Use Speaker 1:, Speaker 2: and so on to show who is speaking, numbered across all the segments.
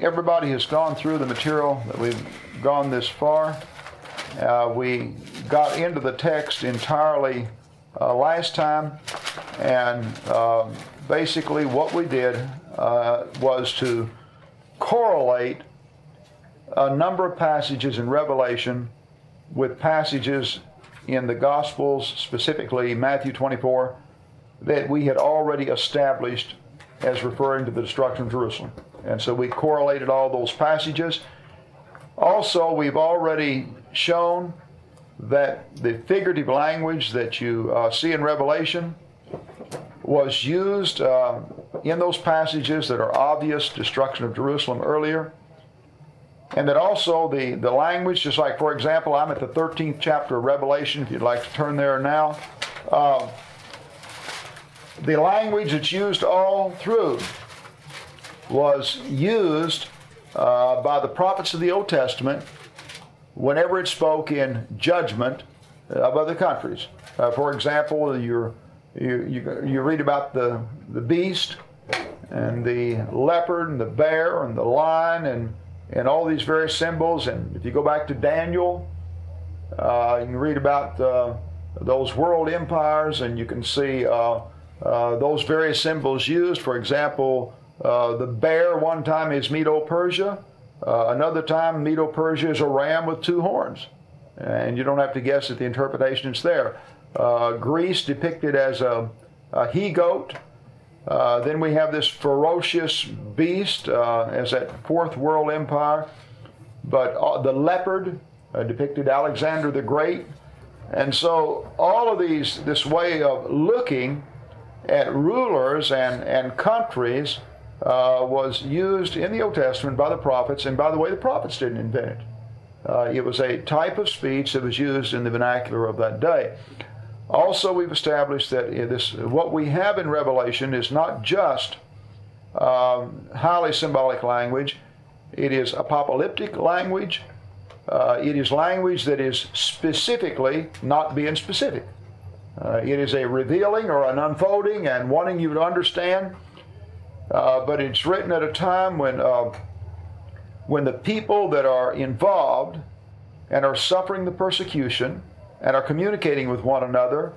Speaker 1: everybody has gone through the material that we've gone this far. Uh, we got into the text entirely uh, last time, and um, basically what we did uh, was to correlate a number of passages in Revelation with passages in the Gospels, specifically Matthew 24, that we had already established as referring to the destruction of Jerusalem. And so we correlated all those passages. Also, we've already shown that the figurative language that you uh, see in Revelation was used uh, in those passages that are obvious destruction of Jerusalem earlier. And that also the, the language, just like, for example, I'm at the 13th chapter of Revelation, if you'd like to turn there now. Uh, the language that's used all through was used uh, by the prophets of the Old Testament whenever it spoke in judgment of other countries. Uh, for example, you, you, you read about the, the beast and the leopard and the bear and the lion and, and all these various symbols. And if you go back to Daniel, uh, you can read about uh, those world empires and you can see uh, uh, those various symbols used. For example, uh, the bear one time is Medo Persia. Uh, another time, Medo Persia is a ram with two horns. And you don't have to guess at the interpretation, it's there. Uh, Greece depicted as a, a he goat. Uh, then we have this ferocious beast uh, as that fourth world empire. But the leopard depicted Alexander the Great. And so all of these, this way of looking at rulers and, and countries uh, was used in the Old Testament by the prophets, and by the way, the prophets didn't invent it. Uh, it was a type of speech that was used in the vernacular of that day. Also, we've established that this what we have in Revelation is not just um, highly symbolic language; it is apocalyptic language. Uh, it is language that is specifically not being specific. Uh, it is a revealing or an unfolding and wanting you to understand uh, but it's written at a time when, uh, when the people that are involved and are suffering the persecution and are communicating with one another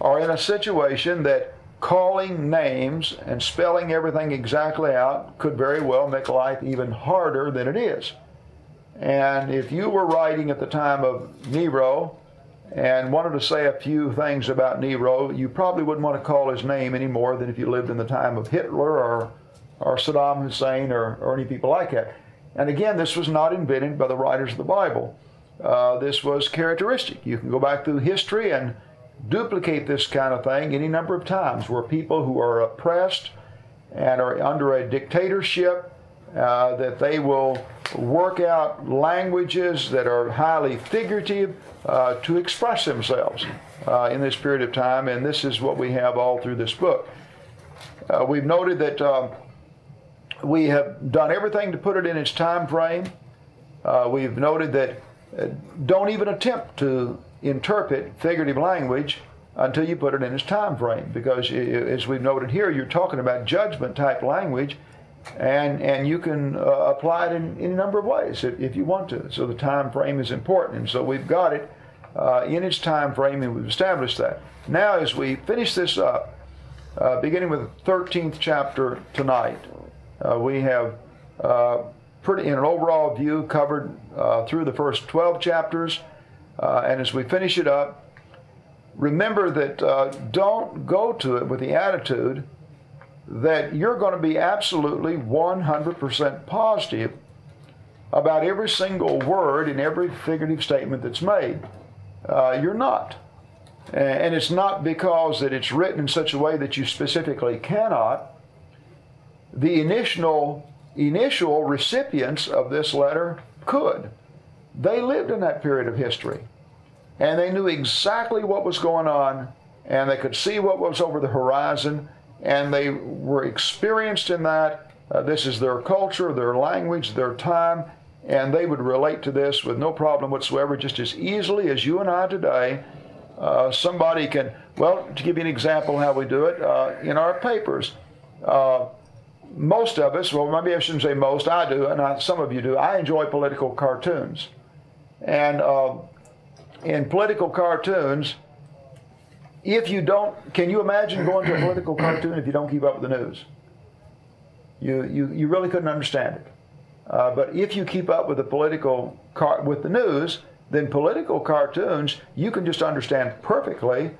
Speaker 1: are in a situation that calling names and spelling everything exactly out could very well make life even harder than it is. And if you were writing at the time of Nero, and wanted to say a few things about Nero, you probably wouldn't want to call his name any more than if you lived in the time of Hitler or, or Saddam Hussein or, or any people like that. And again, this was not invented by the writers of the Bible. Uh, this was characteristic. You can go back through history and duplicate this kind of thing any number of times where people who are oppressed and are under a dictatorship uh, that they will work out languages that are highly figurative uh, to express themselves uh, in this period of time, and this is what we have all through this book. Uh, we've noted that um, we have done everything to put it in its time frame. Uh, we've noted that don't even attempt to interpret figurative language until you put it in its time frame, because as we've noted here, you're talking about judgment type language and and you can uh, apply it in any number of ways if, if, you want to. So the time frame is important, and so we've got it uh, in its time frame, and we've established that. Now, as we finish this up, uh, beginning with the 13th chapter tonight, uh, we have uh, pretty, in an overall view, covered uh, through the first 12 chapters, and as we finish it up. Remember that don't go to it with the attitude that you're going to be absolutely 100% positive about every single word in every figurative statement that's made. Uh, you're not. And it's not because that it's written in such a way that you specifically cannot. The initial, initial recipients of this letter could. They lived in that period of history. And they knew exactly what was going on, and they could see what was over the horizon, and they were experienced in that. Uh, this is their culture, their language, their time, and they would relate to this with no problem whatsoever, just as easily as you and I today. Uh, somebody can, well, to give you an example how we do it, uh, in our papers, uh, most of us, well, maybe I shouldn't say most, I do, and I, some of you do, I enjoy political cartoons. And uh, in political cartoons, if you don't, can you imagine going to a political cartoon if you don't keep up with the news? You, you, you really couldn't understand it. Uh, but if you keep up with the political car- with the news, then political cartoons you can just understand perfectly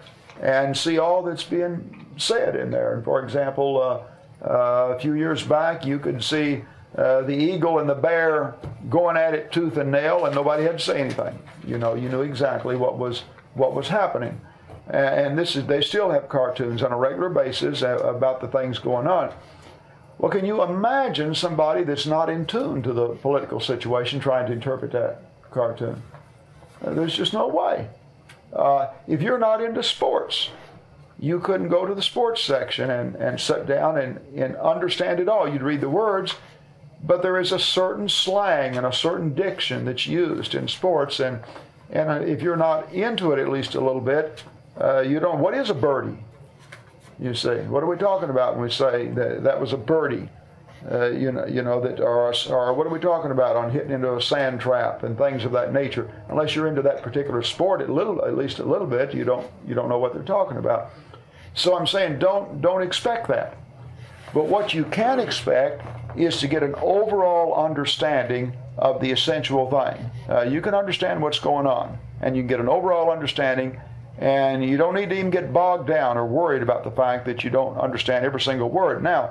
Speaker 1: and see all that's being said in there. And for example, uh, uh, a few years back, you could see uh, the eagle and the bear going at it tooth and nail, and nobody had to say anything. You know, you knew exactly what was what was happening. And this is they still have cartoons on a regular basis about the things going on. Well, can you imagine somebody that's not in tune to the political situation trying to interpret that cartoon? Uh, there's just no way. Uh, if you're not into sports, you couldn't go to the sports section and, and sit down and, and understand it all. You'd read the words, but there is a certain slang and a certain diction that's used in sports. And, and uh, if you're not into it at least a little bit, uh, you don't. What is a birdie? You see, what are we talking about when we say that that was a birdie? Uh, you know, you know that, or, or what are we talking about on hitting into a sand trap and things of that nature? Unless you're into that particular sport, at little, at least a little bit, you don't, you don't know what they're talking about. So I'm saying, don't, don't expect that. But what you can expect is to get an overall understanding of the essential thing. Uh, you can understand what's going on, and you can get an overall understanding and you don't need to even get bogged down or worried about the fact that you don't understand every single word. Now,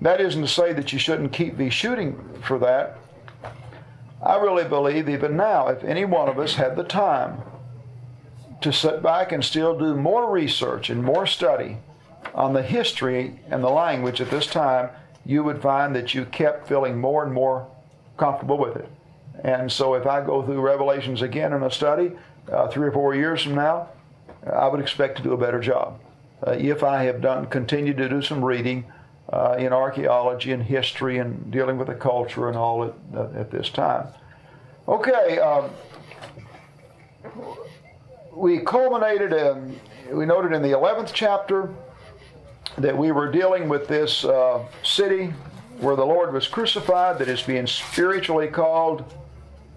Speaker 1: that isn't to say that you shouldn't keep be shooting for that. I really believe even now, if any one of us had the time to sit back and still do more research and more study on the history and the language at this time, you would find that you kept feeling more and more comfortable with it. And so if I go through Revelations again in a study, uh, three or four years from now, I would expect to do a better job. Uh, if I have done continued to do some reading uh, in archaeology and history and dealing with the culture and all at, uh, at this time. Okay, um, we culminated in, we noted in the 11th chapter that we were dealing with this uh, city where the Lord was crucified that is being spiritually called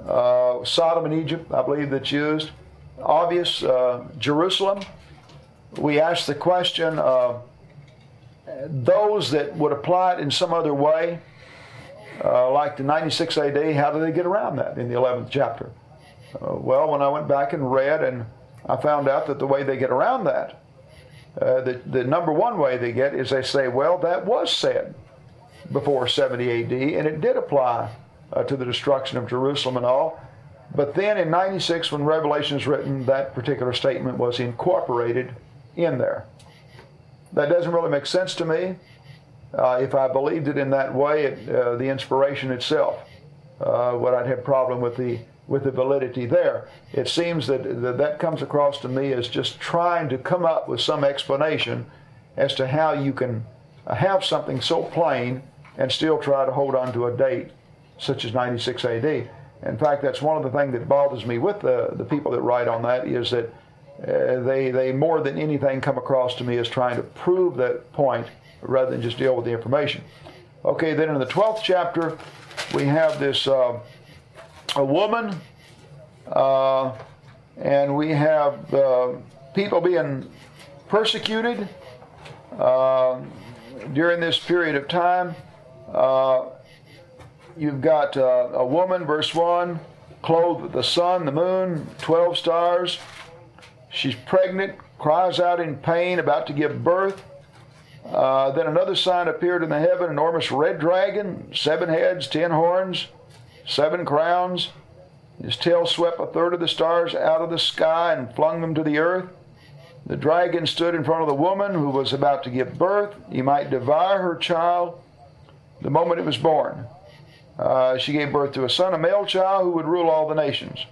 Speaker 1: uh, Sodom and Egypt, I believe that's used obvious uh, Jerusalem. We ask the question uh, those that would apply it in some other way, uh, like the 96 AD, how do they get around that in the 11th chapter? Uh, well, when I went back and read, and I found out that the way they get around that, uh, the, the number one way they get is they say, well, that was said before 70 AD, and it did apply uh, to the destruction of Jerusalem and all. But then in 96, when Revelation is written, that particular statement was incorporated in there. That doesn't really make sense to me. Uh, if I believed it in that way, it, uh, the inspiration itself, uh, what I'd have problem with the with the validity there. It seems that, that that comes across to me as just trying to come up with some explanation as to how you can have something so plain and still try to hold on to a date such as 96 AD. In fact, that's one of the things that bothers me with the, the people that write on that is that uh, they, they more than anything come across to me as trying to prove that point rather than just deal with the information. Okay, then in the 12th chapter, we have this uh, a woman, uh, and we have uh, people being persecuted uh, during this period of time. You've got uh, a woman, verse 1, clothed with the sun, the moon, 12 stars. She's pregnant, cries out in pain, about to give birth. Uh, then another sign appeared in the heaven enormous red dragon, seven heads, ten horns, seven crowns. His tail swept a third of the stars out of the sky and flung them to the earth. The dragon stood in front of the woman who was about to give birth. He might devour her child the moment it was born. Uh, she gave birth to a son, a male child who would rule all the nations.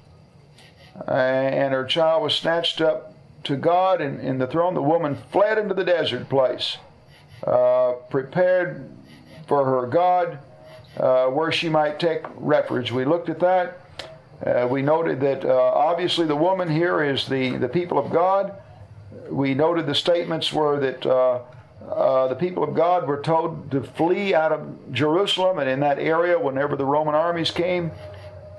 Speaker 1: And her child was snatched up to God in, in the throne. The woman fled into the desert place, uh, prepared for her God, uh, where she might take refuge. We looked at that. Uh, we noted that uh, obviously the woman here is the, the people of God. We noted the statements were that uh, the people of God were told to flee out of Jerusalem and in that area whenever the Roman armies came.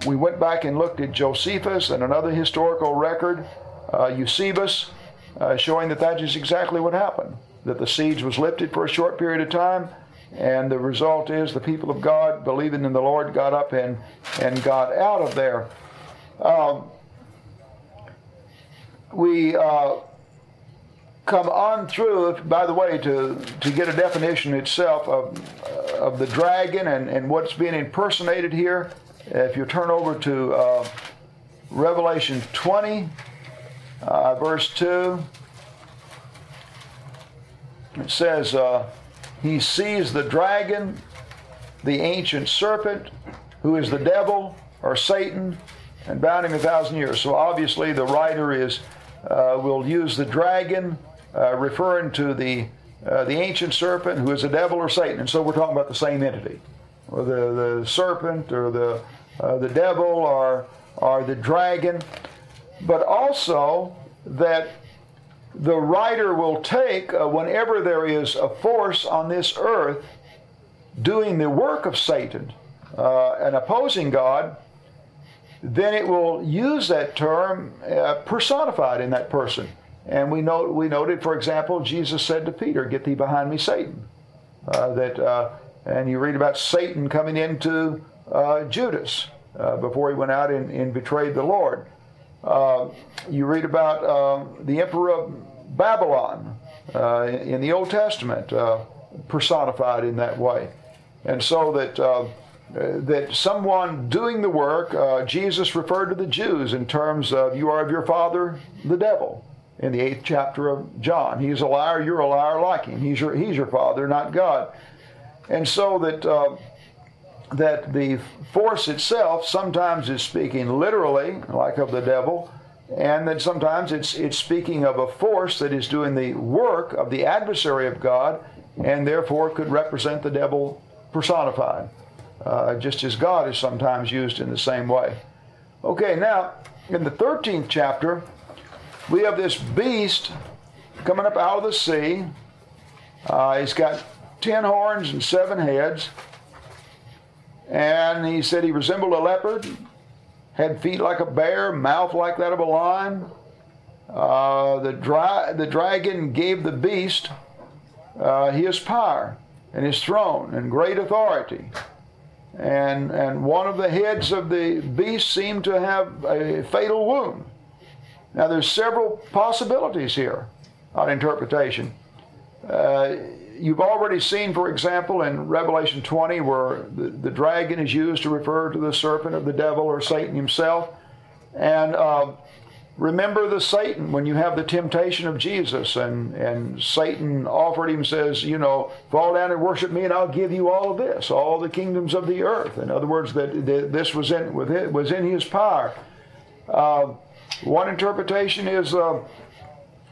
Speaker 1: We went back and looked at Josephus and another historical record, uh, Eusebius, uh, showing that that is exactly what happened. That the siege was lifted for a short period of time, and the result is the people of God, believing in the Lord, got up and, and got out of there. Um, we uh, come on through, by the way, to, to get a definition itself of, uh, of the dragon and, and what's being impersonated here. If you turn over to uh, Revelation 20, uh, verse 2, it says, uh, He sees the dragon, the ancient serpent, who is the devil or Satan, and bound him a thousand years. So obviously, the writer is uh, will use the dragon uh, referring to the, uh, the ancient serpent who is the devil or Satan. And so we're talking about the same entity. Or the, the serpent or the, uh, the devil or, or the dragon. But also that the writer will take uh, whenever there is a force on this earth doing the work of Satan uh, and opposing God, then it will use that term uh, personified in that person. And we know we noted, for example, Jesus said to Peter, "Get thee behind me, Satan." Uh, that uh, and you read about Satan coming into uh, Judas uh, before he went out and, and betrayed the Lord. Uh, you read about um, the emperor of Babylon uh, in the Old Testament, personified in that way, and so that. that someone doing the work, Jesus referred to the Jews in terms of, you are of your father, the devil in the eighth chapter of John. He's a liar, you're a liar like him. He's your, he's your father, not God. And so that, uh, that the force itself sometimes is speaking literally, like of the devil, and that sometimes it's, it's speaking of a force that is doing the work of the adversary of God and therefore could represent the devil personified, uh, just as God is sometimes used in the same way. Okay, now in the 13th chapter, we have this beast coming up out of the sea. Uh, he's got ten horns and seven heads. And he said he resembled a leopard, had feet like a bear, mouth like that of a lion. Uh, the, dry, the dragon gave the beast uh, his power and his throne and great authority. And, and one of the heads of the beast seemed to have a fatal wound. Now, there's several possibilities here on interpretation. Uh, you've already seen, for example, in Revelation 20, where the, the dragon is used to refer to the serpent of the devil or Satan himself. And uh, remember the Satan when you have the temptation of Jesus, and, and Satan offered him, says, You know, fall down and worship me, and I'll give you all of this, all the kingdoms of the earth. In other words, that, that this was in, with it, was in his power. Uh, one interpretation is uh,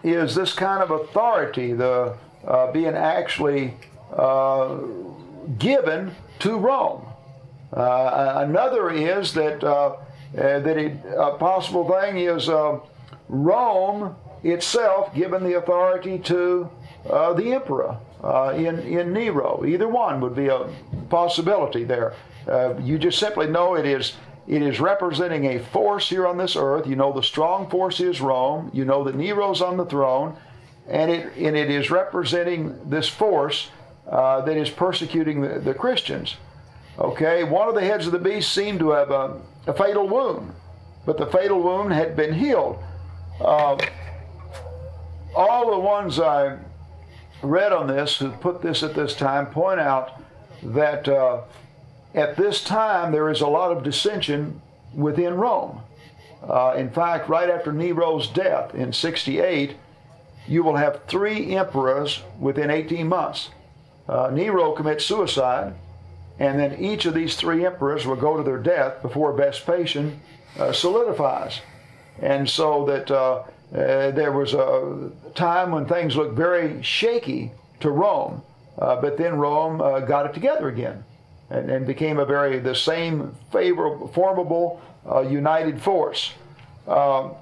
Speaker 1: is this kind of authority, the uh, being actually uh, given to Rome. Uh, another is that uh, uh, that it, a possible thing is Rome itself given the authority to the emperor in in Nero. Either one would be a possibility there. you just simply know it is it is representing a force here on this earth. You know the strong force is Rome. You know that Nero's on the throne. And it, and it is representing this force uh, that is persecuting the, the, Christians. Okay, one of the heads of the beast seemed to have a, a fatal wound, but the fatal wound had been healed. Uh, all the ones I read on this who put this at this time point out that uh, at this time, there is a lot of dissension within Rome. Uh, in fact, right after Nero's death in 68, you will have three emperors within 18 months. Uh, Nero commits suicide, and then each of these three emperors will go to their death before Vespasian uh, solidifies. And so that uh, uh, there was a time when things looked very shaky to Rome, uh, but then Rome got it together again and, and became a very the same favorable, formable, uh, united force. Um,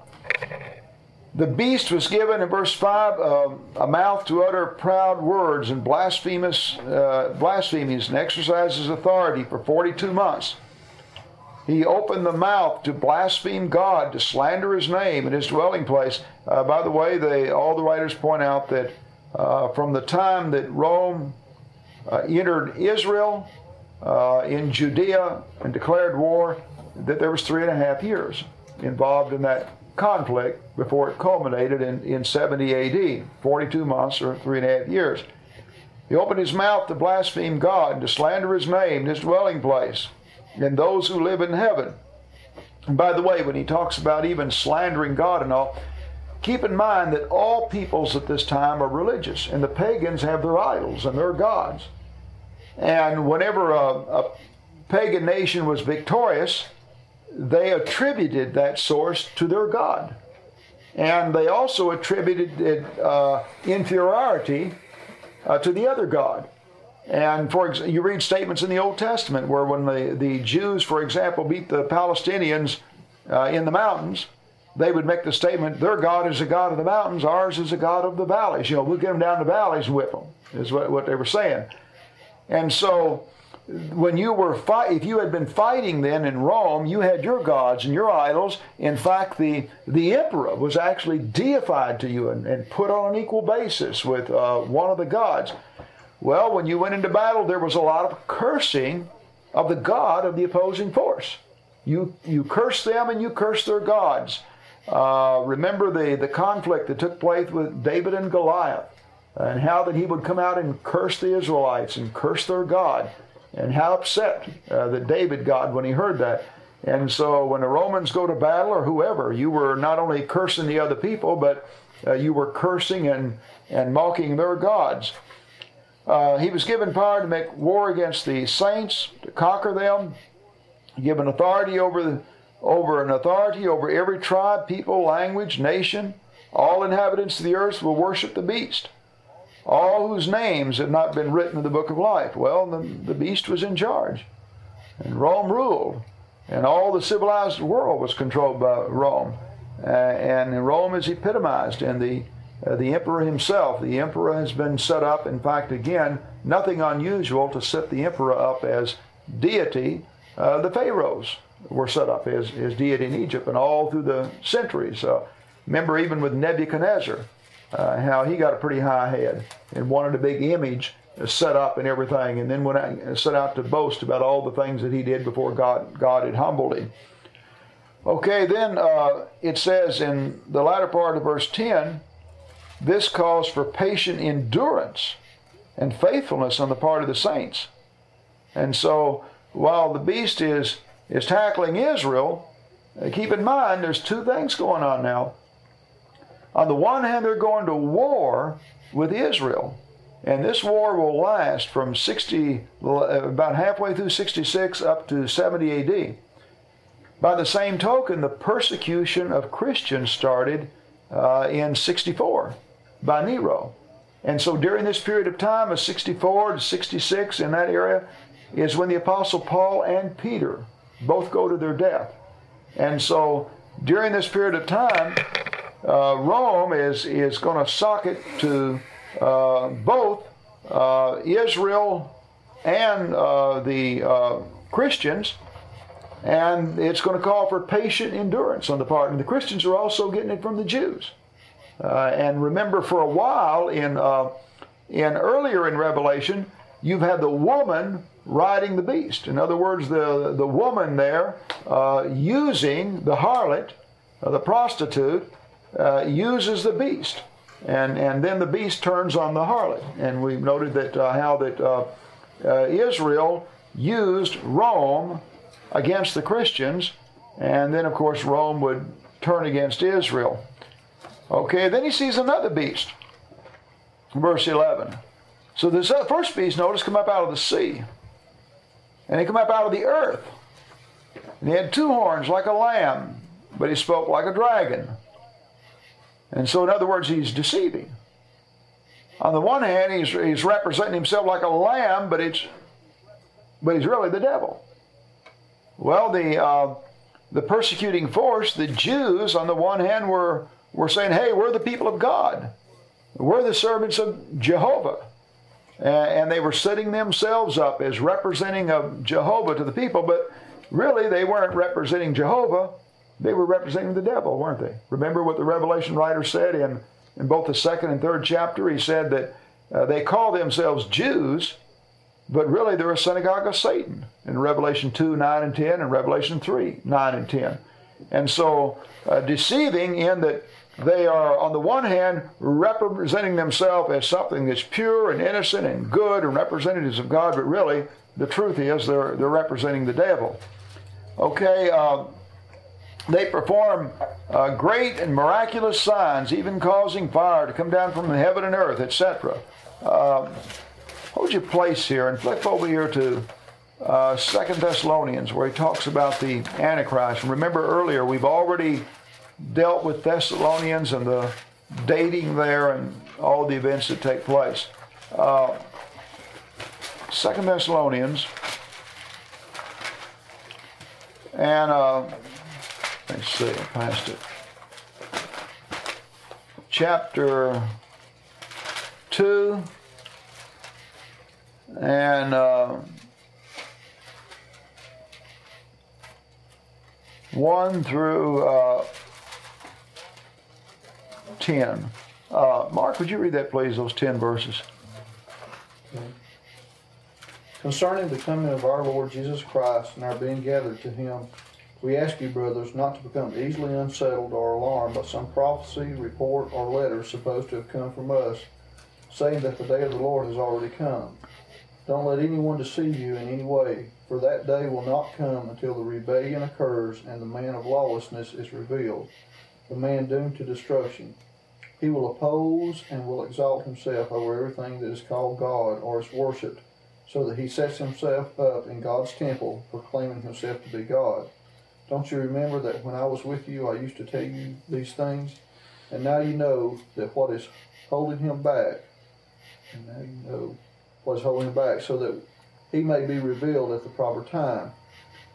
Speaker 1: The beast was given in verse 5 uh, a mouth to utter proud words and blasphemous, uh, blasphemies and exercises authority for 42 months. He opened the mouth to blaspheme God, to slander his name and his dwelling place. Uh, by the way, they, all the writers point out that uh, from the time that Rome uh, entered Israel uh, in Judea and declared war, that there was three and a half years involved in that conflict before it culminated in, in 70 AD, 42 months or three and a half years. He opened his mouth to blaspheme God and to slander his name, his dwelling place, and those who live in heaven. And by the way, when he talks about even slandering God and all, keep in mind that all peoples at this time are religious, and the pagans have their idols and their gods. And whenever a, a pagan nation was victorious, they attributed that source to their God. And they also attributed uh, inferiority uh, to the other God. And for example, you read statements in the Old Testament where when the, the Jews, for example, beat the Palestinians uh, in the mountains, they would make the statement, their God is a God of the mountains, ours is a God of the valleys. You know, we'll get them down the valleys and whip them, is what, what they were saying. And so when you were fight, if you had been fighting then in Rome, you had your gods and your idols. In fact, the the emperor was actually deified to you and, and put on an equal basis with uh, one of the gods. Well, when you went into battle, there was a lot of cursing of the god of the opposing force. You you cursed them and you cursed their gods. Uh, remember the the conflict that took place with David and Goliath, and how that he would come out and curse the Israelites and curse their God and how upset uh, that David got when he heard that. And so when the Romans go to battle or whoever, you were not only cursing the other people, but uh, you were cursing and, and mocking their gods. Uh, he was given power to make war against the saints, to conquer them, given authority over, over an authority over every tribe, people, language, nation. All inhabitants of the earth will worship the beast all whose names have not been written in the book of life. Well, the, the beast was in charge, and Rome ruled, and all the civilized world was controlled by Rome. Uh, and Rome is epitomized in the uh, the emperor himself. The emperor has been set up. In fact, again, nothing unusual to set the emperor up as deity. Uh, the pharaohs were set up as, as deity in Egypt, and all through the centuries. remember, even with Nebuchadnezzar, uh, how he got a pretty high head and wanted a big image set up and everything, and then went out, set out to boast about all the things that he did before God, God had humbled him. Okay, then uh, it says in the latter part of verse 10 this calls for patient endurance and faithfulness on the part of the saints. And so while the beast is, is tackling Israel, uh, keep in mind there's two things going on now. On the one hand, they're going to war with Israel. And this war will last from 60, about halfway through 66 up to 70 AD. By the same token, the persecution of Christians started uh, in 64 by Nero. And so during this period of time of 64 to 66 in that area is when the Apostle Paul and Peter both go to their death. And so during this period of time, uh, Rome is, is going to sock it to uh, both uh, Israel and uh, the uh, Christians, and it's going to call for patient endurance on the part. And the Christians are also getting it from the Jews. Uh, and remember, for a while in in earlier in Revelation, you've had the woman riding the beast. In other words, the the woman there using the harlot, the prostitute, uh, uses the beast. And, and then the beast turns on the harlot. And we've noted that uh, how that uh, uh, Israel used Rome against the Christians, and then of course Rome would turn against Israel. Okay, then he sees another beast. Verse 11. So this first beast, notice, come up out of the sea. And he come up out of the earth. And he had two horns like a lamb, but he spoke like a dragon. And so, in other words, he's deceiving. On the one hand, he's, he's representing himself like a lamb, but it's but he's really the devil. Well, the uh, the persecuting force, the Jews, on the one hand, were were saying, hey, we're the people of God. We're the servants of Jehovah. And they were setting themselves up as representing of Jehovah to the people, but really they weren't representing Jehovah. They were representing the devil, weren't they? Remember what the Revelation writer said in, in both the second and third chapter? He said that uh, they call themselves Jews, but really they're a synagogue of Satan in Revelation 2, 9 and 10, and Revelation 3, 9 and 10. And so, uh, deceiving in that they are, on the one hand, representing themselves as something that's pure and innocent and good and representatives of God, but really, the truth is they're, they're representing the devil. Okay, uh, they perform uh, great and miraculous signs, even causing fire to come down from heaven and earth, etc. Uh, hold your place here and flip over here to uh, Second Thessalonians, where he talks about the Antichrist. And remember earlier, we've already dealt with Thessalonians and the dating there and all the events that take place. Uh, Second Thessalonians, and uh, let's see, I passed it. Chapter two, and. Uh, 1 through uh, 10. Uh, Mark, would you read that, please, those 10 verses?
Speaker 2: Concerning the coming of our Lord Jesus Christ and our being gathered to him, we ask you, brothers, not to become easily unsettled or alarmed by some prophecy, report, or letter supposed to have come from us, saying that the day of the Lord has already come. Don't let anyone deceive you in any way for that day will not come until the rebellion occurs and the man of lawlessness is revealed, the man doomed to destruction. He will oppose and will exalt himself over everything that is called God or is worshipped, so that he sets himself up in God's temple, proclaiming himself to be God. Don't you remember that when I was with you, I used to tell you these things? And now you know that what is holding him back, and now you know what is holding him back, so that he may be revealed at the proper time.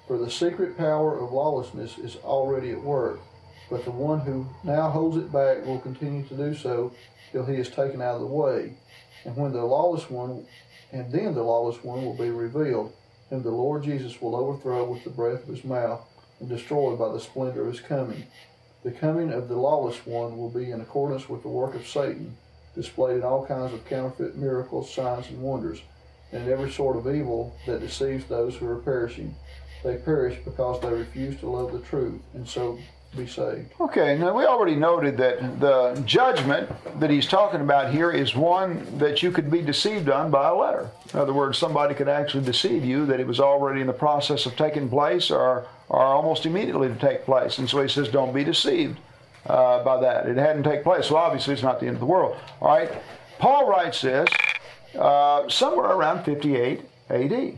Speaker 2: For the secret power of lawlessness is already at work, but the one who now holds it back will continue to do so till he is taken out of the way. And when the lawless one, and then the lawless one will be revealed, whom the Lord Jesus will overthrow with the breath of his mouth and destroy by the splendor of his coming. The coming of the lawless one will be in accordance with the work of Satan, displayed in all kinds of counterfeit miracles, signs, and wonders and every sort of evil that deceives those who are perishing. They perish because they refuse to love the truth and so be saved.
Speaker 1: Okay, now we already noted that the judgment that he's talking about here is one that you could be deceived on by a letter. In other words, somebody could actually deceive you that it was already in the process of taking place or, or almost immediately to take place. And so he says, don't be deceived uh, by that. It hadn't taken place, so obviously it's not the end of the world. All right, Paul writes this uh, somewhere around 58 AD.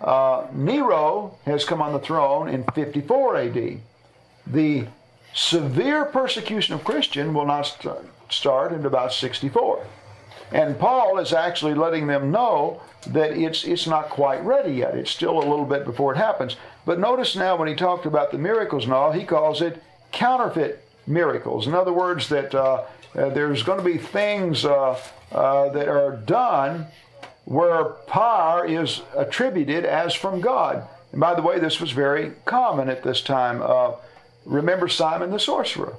Speaker 1: Uh, Nero has come on the throne in 54 AD. The severe persecution of Christian will not st- start until about 64. And Paul is actually letting them know that it's, it's not quite ready yet. It's still a little bit before it happens. But notice now when he talked about the miracles and all, he calls it counterfeit miracles. In other words, that uh, uh, there's going to be things uh, uh, that are done where power is attributed as from God. And by the way, this was very common at this time. Remember Simon the sorcerer,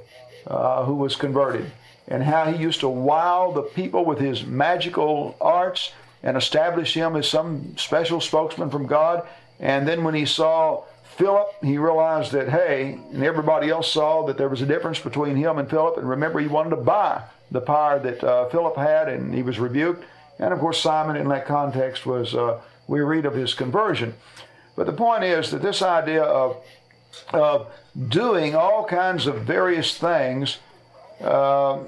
Speaker 1: uh, who was converted, and how he used to wow the people with his magical arts and establish him as some special spokesman from God. And then when he saw Philip, he realized that, hey, and everybody else saw that there was a difference between him and Philip. And remember, he wanted to buy the power that uh, Philip had, and he was rebuked. And of course, Simon in that context was, uh, we read of his conversion. But the point is that this idea of, of doing all kinds of various things, uh,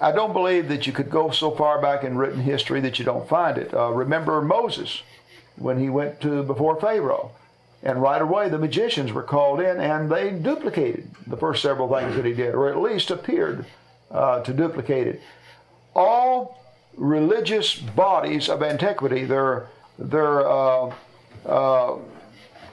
Speaker 1: I don't believe that you could go so far back in written history that you don't find it. Uh, remember Moses when he went to before Pharaoh. And right away, the magicians were called in and they duplicated the first several things that he did, or at least appeared uh, to duplicate it. All religious bodies of antiquity, they're, they're uh, uh,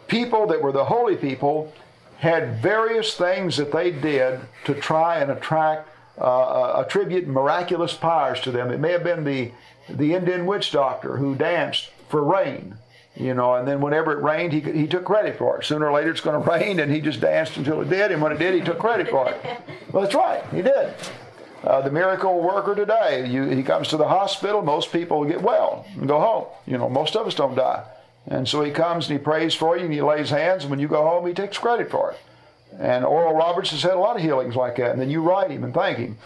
Speaker 1: people that were the holy people, had various things that they did to try and attract, uh, attribute miraculous powers to them. It may have been the, the Indian witch doctor who danced for rain, you know, and then whenever it rained, he, he took credit for it. Sooner or later, it's going to rain, and he just danced until it did, and when it did, he took credit for it. Well, that's right, he did. Uh, the miracle worker today, you, he comes to the hospital, most people get well and go home. You know, most of us don't die. And so he comes and he prays for you and he lays hands, and when you go home, he takes credit for it. And Oral Roberts has had a lot of healings like that, and then you write him and thank him.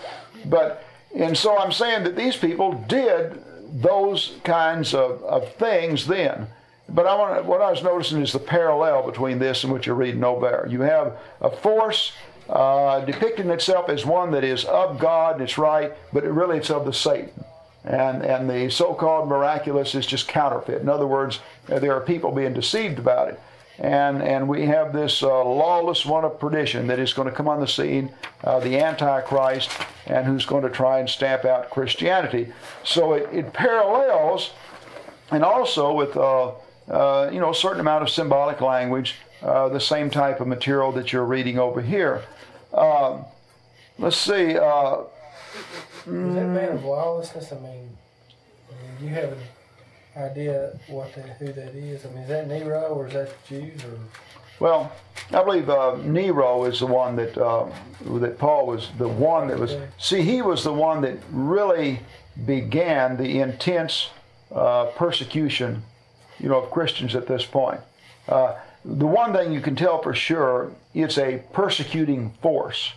Speaker 1: But, and so I'm saying that these people did those kinds of, of things then. But I want what I was noticing is the parallel between this and what you're reading over there. You have a force uh, depicting itself as one that is of God and it's right, but it really it's of the Satan. And, and the so-called miraculous is just counterfeit. In other words, there are people being deceived about it. And, and we have this uh, lawless one of perdition that is going to come on the scene, uh, the Antichrist, and who's going to try and stamp out Christianity. So it, it parallels, and also with uh, uh you know a certain amount of symbolic language, uh, the same type of material that you're reading over here. Um, let's see. Uh,
Speaker 3: is that man of lawlessness? I mean, you have idea what the, who that is? I mean, is that Nero or is that the Jews or?
Speaker 1: Well, I believe uh, Nero is the one that uh, that Paul was the one that was. See, he was the one that really began the intense uh, persecution, you know, of Christians at this point. Uh, the one thing you can tell for sure, it's a persecuting force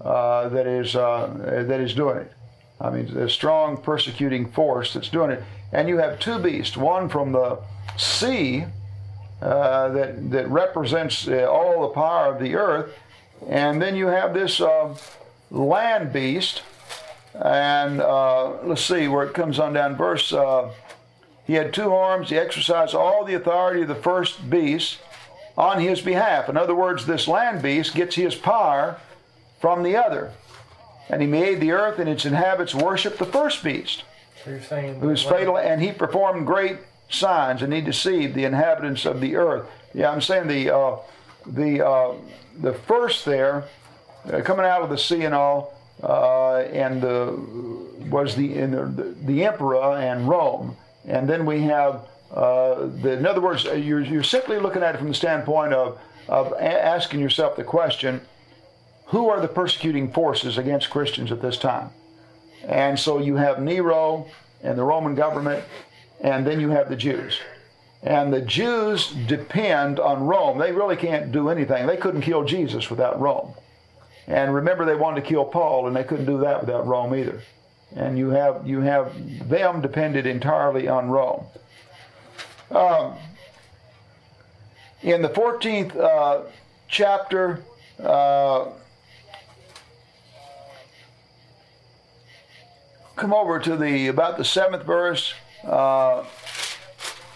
Speaker 1: uh, that is uh, that is doing it. I mean, a strong persecuting force that's doing it. And you have two beasts, one from the sea uh, that, that represents uh, all the power of the earth, and then you have this uh, land beast. And uh, let's see where it comes on down. Verse uh, He had two arms, he exercised all the authority of the first beast on his behalf. In other words, this land beast gets his power from the other. And he made the earth and its inhabitants worship the first beast,
Speaker 3: so who
Speaker 1: was fatal, and he performed great signs, and he deceived the inhabitants of the earth. Yeah, I'm saying the uh, the uh, the first there, uh, coming out of the sea and all, uh, and the was the, the the emperor and Rome, and then we have uh, the, in other words, you're you're simply looking at it from the standpoint of of asking yourself the question who are the persecuting forces against Christians at this time? And so you have Nero and the Roman government, and then you have the Jews. And the Jews depend on Rome. They really can't do anything. They couldn't kill Jesus without Rome. And remember, they wanted to kill Paul, and they couldn't do that without Rome either. And you have you have them depended entirely on Rome. Um, in the 14th uh, chapter, uh, come over to the about the seventh verse. Uh,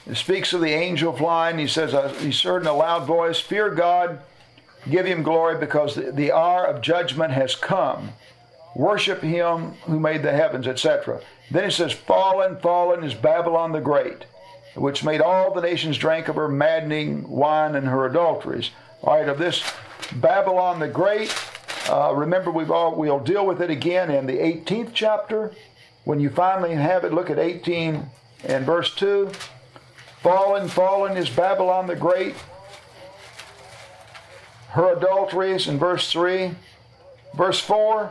Speaker 1: it speaks of the angel flying. He says, He said in a loud voice, Fear God, give him glory, because the, the hour of judgment has come. Worship him who made the heavens, etc. Then he says, Fallen, fallen is Babylon the Great, which made all the nations drink of her maddening wine and her adulteries. All right, of this Babylon the Great, uh, remember we've all, we'll deal with it again in the 18th chapter when you finally have it, look at 18 and verse 2. Fallen, fallen is Babylon the Great. Her adulteries in verse 3. Verse 4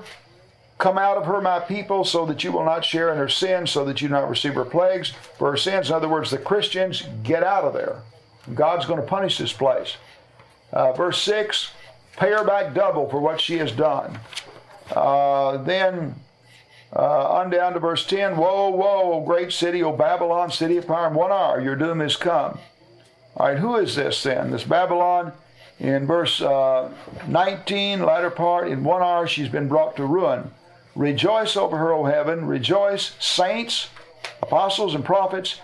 Speaker 1: Come out of her, my people, so that you will not share in her sins, so that you do not receive her plagues for her sins. In other words, the Christians, get out of there. God's going to punish this place. Uh, verse 6 Pay her back double for what she has done. Uh, then uh, on down to verse 10 Woe, woe, great city, O Babylon, city of in one hour your doom is come. All right, who is this then? This Babylon, in verse uh, 19, latter part, in one hour she's been brought to ruin. Rejoice over her, O heaven, rejoice, saints, apostles, and prophets.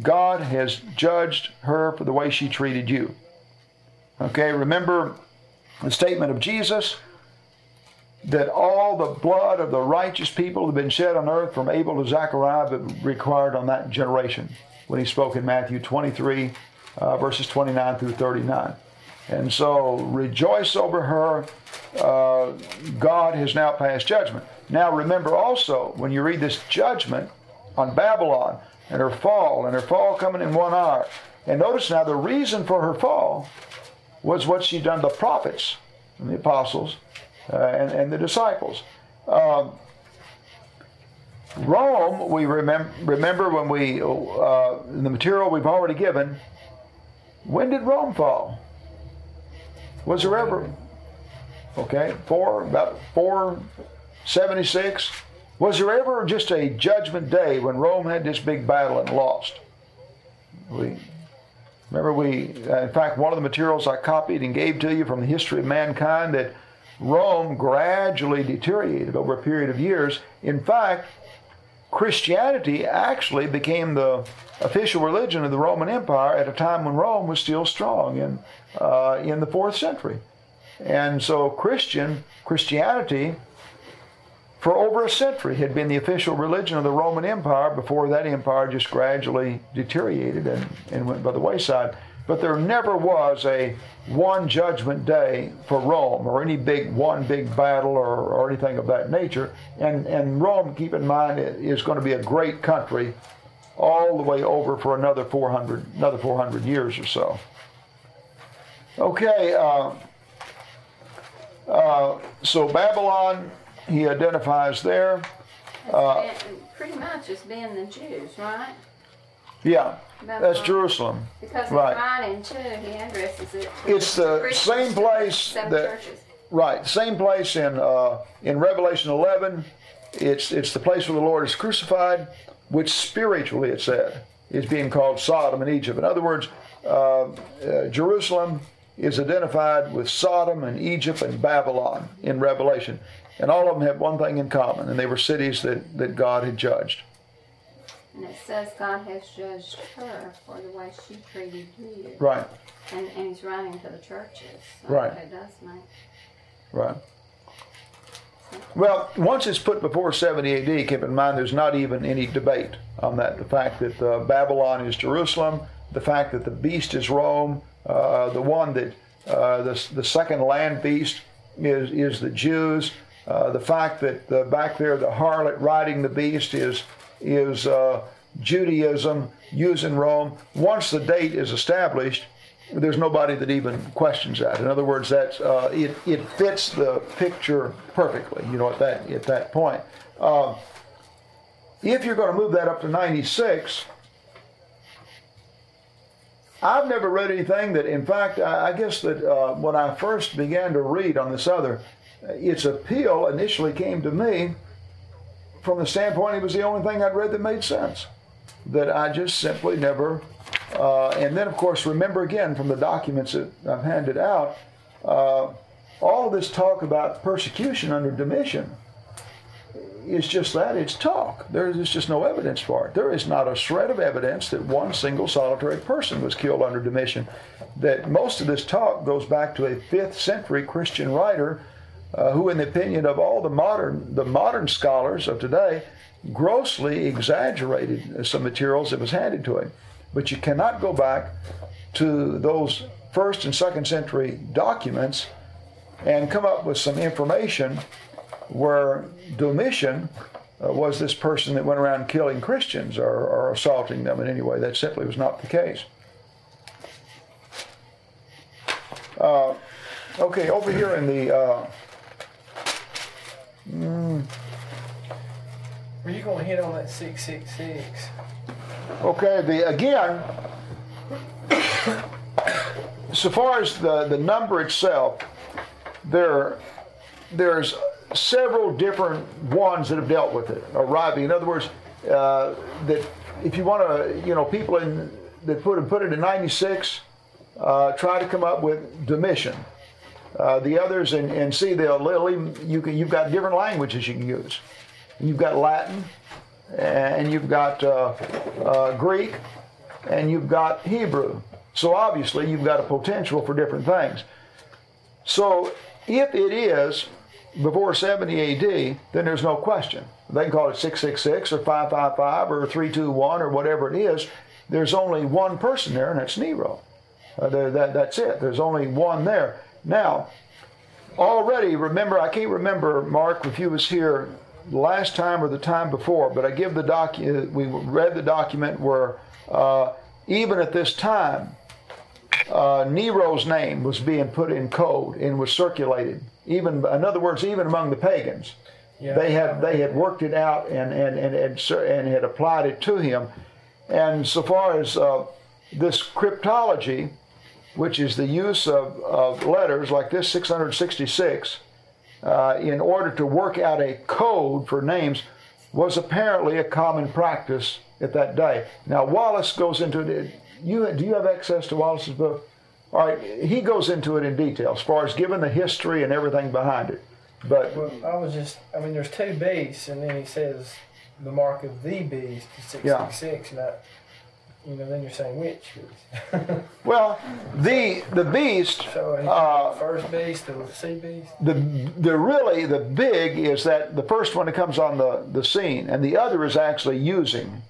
Speaker 1: God has judged her for the way she treated you. Okay, remember the statement of Jesus that all the blood of the righteous people have been shed on earth from Abel to Zechariah, but required on that generation when he spoke in Matthew 23, uh, verses 29 through 39. And so rejoice over her. Uh, God has now passed judgment. Now remember also, when you read this judgment on Babylon and her fall, and her fall coming in one hour, and notice now the reason for her fall was what she'd done to the prophets and the apostles uh, and, and the disciples. Um, Rome, we remember, remember when we, uh, in the material we've already given, when did Rome fall? Was there ever, okay, four, about 476? Was there ever just a judgment day when Rome had this big battle and lost? We remember we, uh, in fact, one of the materials I copied and gave to you from the history of mankind that Rome gradually deteriorated over a period of years. In fact, Christianity actually became the official religion of the Roman Empire at a time when Rome was still strong in, uh, in the fourth century. And so Christian Christianity for over a century had been the official religion of the Roman Empire before that empire just gradually deteriorated and, and went by the wayside. But there never was a one judgment day for Rome or any big one big battle or, or anything of that nature. And, and Rome, keep in mind, is going to be a great country all the way over for another 400, another 400 years or so. Okay, uh, uh, so Babylon, he identifies there.
Speaker 4: Uh, pretty much as being the Jews, right?
Speaker 1: Yeah, that's Jerusalem.
Speaker 4: Because right. in two, he addresses it.
Speaker 1: it's the same place that. Churches. Right, same place in uh, in Revelation 11. It's it's the place where the Lord is crucified, which spiritually it said is being called Sodom and Egypt. In other words, uh, uh, Jerusalem is identified with Sodom and Egypt and Babylon in Revelation, and all of them have one thing in common, and they were cities that that God had judged.
Speaker 4: And it says God has judged her for the way she treated you.
Speaker 1: Right.
Speaker 4: And, and he's writing to the churches.
Speaker 1: So right.
Speaker 4: It does make.
Speaker 1: Right. Well, once it's put before 70 AD, keep in mind there's not even any debate on that. The fact that uh, Babylon is Jerusalem, the fact that the beast is Rome, uh, the one that uh, the, the second land beast is, is the Jews, uh, the fact that uh, back there the harlot riding the beast is is uh, Judaism using Rome. Once the date is established, there's nobody that even questions that. In other words, that uh, it, it fits the picture perfectly. You know, at that at that point. Uh, if you're going to move that up to 96, I've never read anything that, in fact, I, I guess that uh, when I first began to read on this other, its appeal initially came to me from the standpoint it was the only thing I'd read that made sense. That I just simply never. Uh, and then, of course, remember again from the documents that I've handed out, uh, all this talk about persecution under Domitian is just that it's talk. There is just no evidence for it. There is not a shred of evidence that one single solitary person was killed under Domitian. That most of this talk goes back to a fifth century Christian writer uh, who, in the opinion of all the modern the modern scholars of today, grossly exaggerated some materials that was handed to him. But you cannot go back to those first and second century documents and come up with some information where Domitian uh, was this person that went around killing Christians or, or, assaulting them in any way. That simply was not the case. Uh, okay, over here in the uh,
Speaker 3: Mm. Are you to hit on that 666?
Speaker 1: Okay, the again, so far as the, the number itself, there there's several different ones that have dealt with it arriving. In other words, uh, that if you want to, you know, people in that put put it in '96, uh, try to come up with Domitian. Uh, the others, and, and see, they'll you can, you've got different languages you can use. You've got Latin, and you've got uh, uh, Greek, and you've got Hebrew. So obviously, you've got a potential for different things. So if it is before 70 AD, then there's no question. They can call it 666 or 555 or 321 or whatever it is. There's only one person there, and that's Nero. Uh, that, that's it. There's only one there. Now, already, remember, I can't remember, Mark, if you was here last time or the time before, but I give the doc. uh, We read the document where uh, even at this time, uh, Nero's name was being put in code and was circulated. Even, in other words, even among the pagans,
Speaker 3: Yeah.
Speaker 1: they had they had worked it out and and and and, and had applied it to him. And so far as uh, this cryptology, which is the use of, of letters like this 666 uh, in order to work out a code for names, was apparently a common practice at that day. Now Wallace goes into it. You do you have access to Wallace's book? All right, he goes into it in detail as far as giving the history and everything behind it. But
Speaker 3: Well, I was just, I mean, there's two beasts, and then he says the mark of the beast is
Speaker 1: Yeah.
Speaker 3: 666, and you know, then you're saying which
Speaker 1: well, the the beast
Speaker 3: so,
Speaker 1: Uh,
Speaker 3: the first beast, the sea beast?
Speaker 1: the the really the big is that the first one that comes on the, the scene, and the other is actually using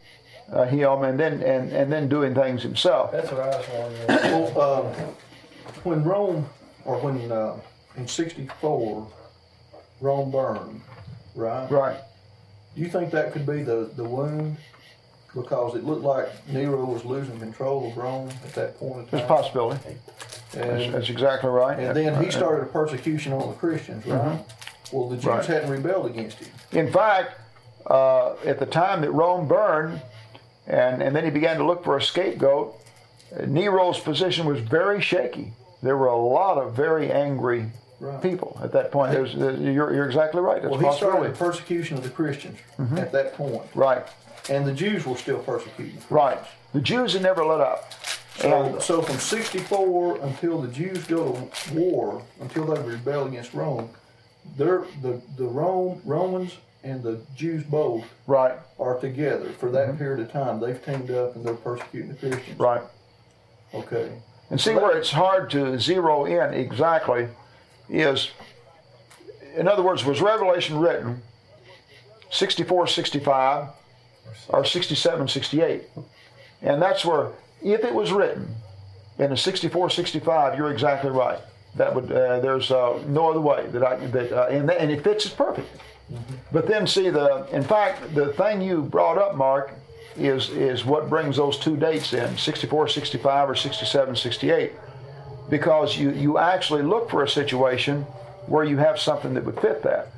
Speaker 1: uh, him and then and, and then doing things himself.
Speaker 3: That's what I was wondering.
Speaker 2: Well, uh, when Rome, or when uh, in '64, Rome burned, right?
Speaker 1: Right.
Speaker 2: Do you think that could be the, the wound? Because it looked like Nero was losing control of Rome at that point in
Speaker 1: There's a possibility. That's,
Speaker 2: And,
Speaker 1: that's exactly right.
Speaker 2: and then he started a persecution on the Christians, right? Well, the Jews
Speaker 1: Right.
Speaker 2: hadn't rebelled against him.
Speaker 1: In fact, uh, at the time that Rome burned, and, and then he began to look for a scapegoat, uh, Nero's position was very shaky. There were a lot of very angry
Speaker 2: Right.
Speaker 1: people at that point. There's, there's- you're, you're exactly right. That's
Speaker 2: Well, he started the persecution of the Christians at that point,
Speaker 1: Right,
Speaker 2: and the Jews were still persecuting.
Speaker 1: right. The Jews had never let up.
Speaker 2: So,
Speaker 1: And-
Speaker 2: so from 64 until the Jews go to war, until they rebel against Rome, they're, the, the Rome, Romans and the Jews both
Speaker 1: Right,
Speaker 2: are together for that mm-hmm. period of time. They've teamed up and they're persecuting the Christians.
Speaker 1: right.
Speaker 2: Okay.
Speaker 1: And see where it's hard to zero in exactly is, in other words, was Revelation written 64, 65 or 67, 68? And that's where, if it was written in a 64, 65, you're exactly right. That would, uh, there's uh, no other way that I, that, uh, and, and it fits it perfect. But then see the, in fact, the thing you brought up, Mark, is is what brings those two dates in, 64, 65 or 67, 68. Because you, you actually look for a situation where you have something that would fit that.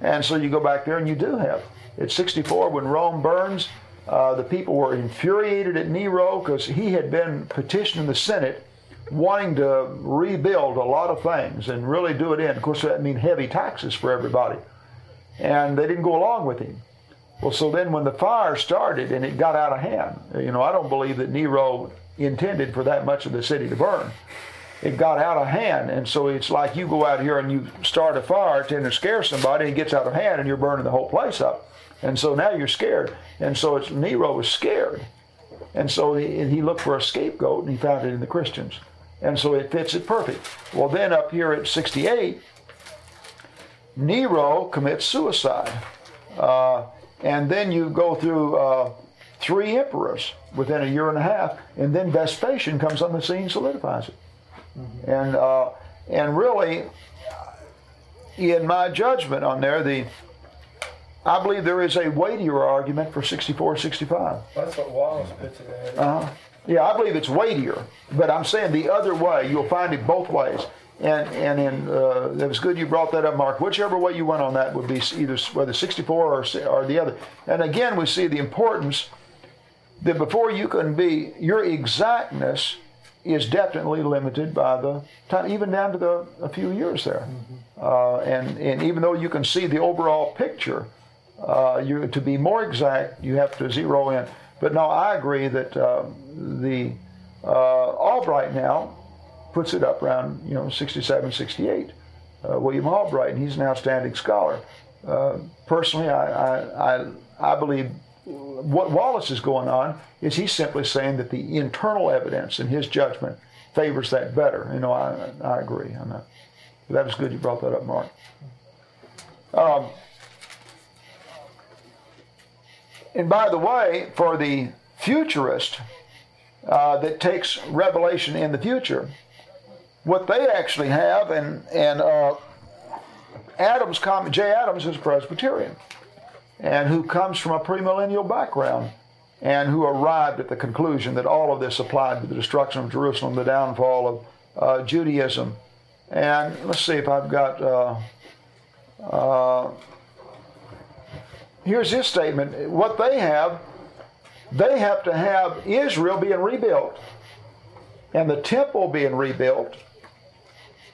Speaker 1: And so you go back there and you do have. It's 64, when Rome burns, uh, the people were infuriated at Nero because he had been petitioning the Senate wanting to rebuild a lot of things and really do it in. Of course, that means heavy taxes for everybody and they didn't go along with him. Well, so then when the fire started and it got out of hand, you know, I don't believe that Nero intended for that much of the city to burn. It got out of hand, and so it's like you go out here and you start a fire to scare somebody, and it gets out of hand, and you're burning the whole place up. And so now you're scared, and so it's Nero was scared, and so he, he looked for a scapegoat, and he found it in the Christians, and so it fits it perfect. Well, then up here at 68, Nero commits suicide. Uh, and then you go through uh, three emperors within a year and a half, and then Vespasian comes on the scene, solidifies it. And uh, and really, in my judgment on there, the I believe there is a weightier argument for 64, 65.
Speaker 3: That's what Wallace puts it at.
Speaker 1: Uh-huh. Yeah, I believe it's weightier, but I'm saying the other way, you'll find it both ways. And and in uh, it was good you brought that up, Mark. Whichever way you went on that would be either whether 64 or or the other. And again, we see the importance that before you can be your exactness is definitely limited by the time, even down to the a few years there. Uh, and and even though you can see the overall picture, uh, you to be more exact, you have to zero in. But no, I agree that uh, the uh, Albright now puts it up around you know 67, 68. Uh, William Albright, and he's an outstanding scholar. Uh, personally, I, I, I, I believe what Wallace is going on is he's simply saying that the internal evidence in his judgment favors that better. You know, I, I agree on that. That was good you brought that up, Mark. Um, and by the way, for the futurist, uh, that takes revelation in the future. What they actually have, and and uh, Adams, Jay Adams is Presbyterian, and who comes from a premillennial background, and who arrived at the conclusion that all of this applied to the destruction of Jerusalem, the downfall of uh, Judaism. And let's see if I've got. Uh, uh, here's his statement. What they have, they have to have Israel being rebuilt, and the temple being rebuilt,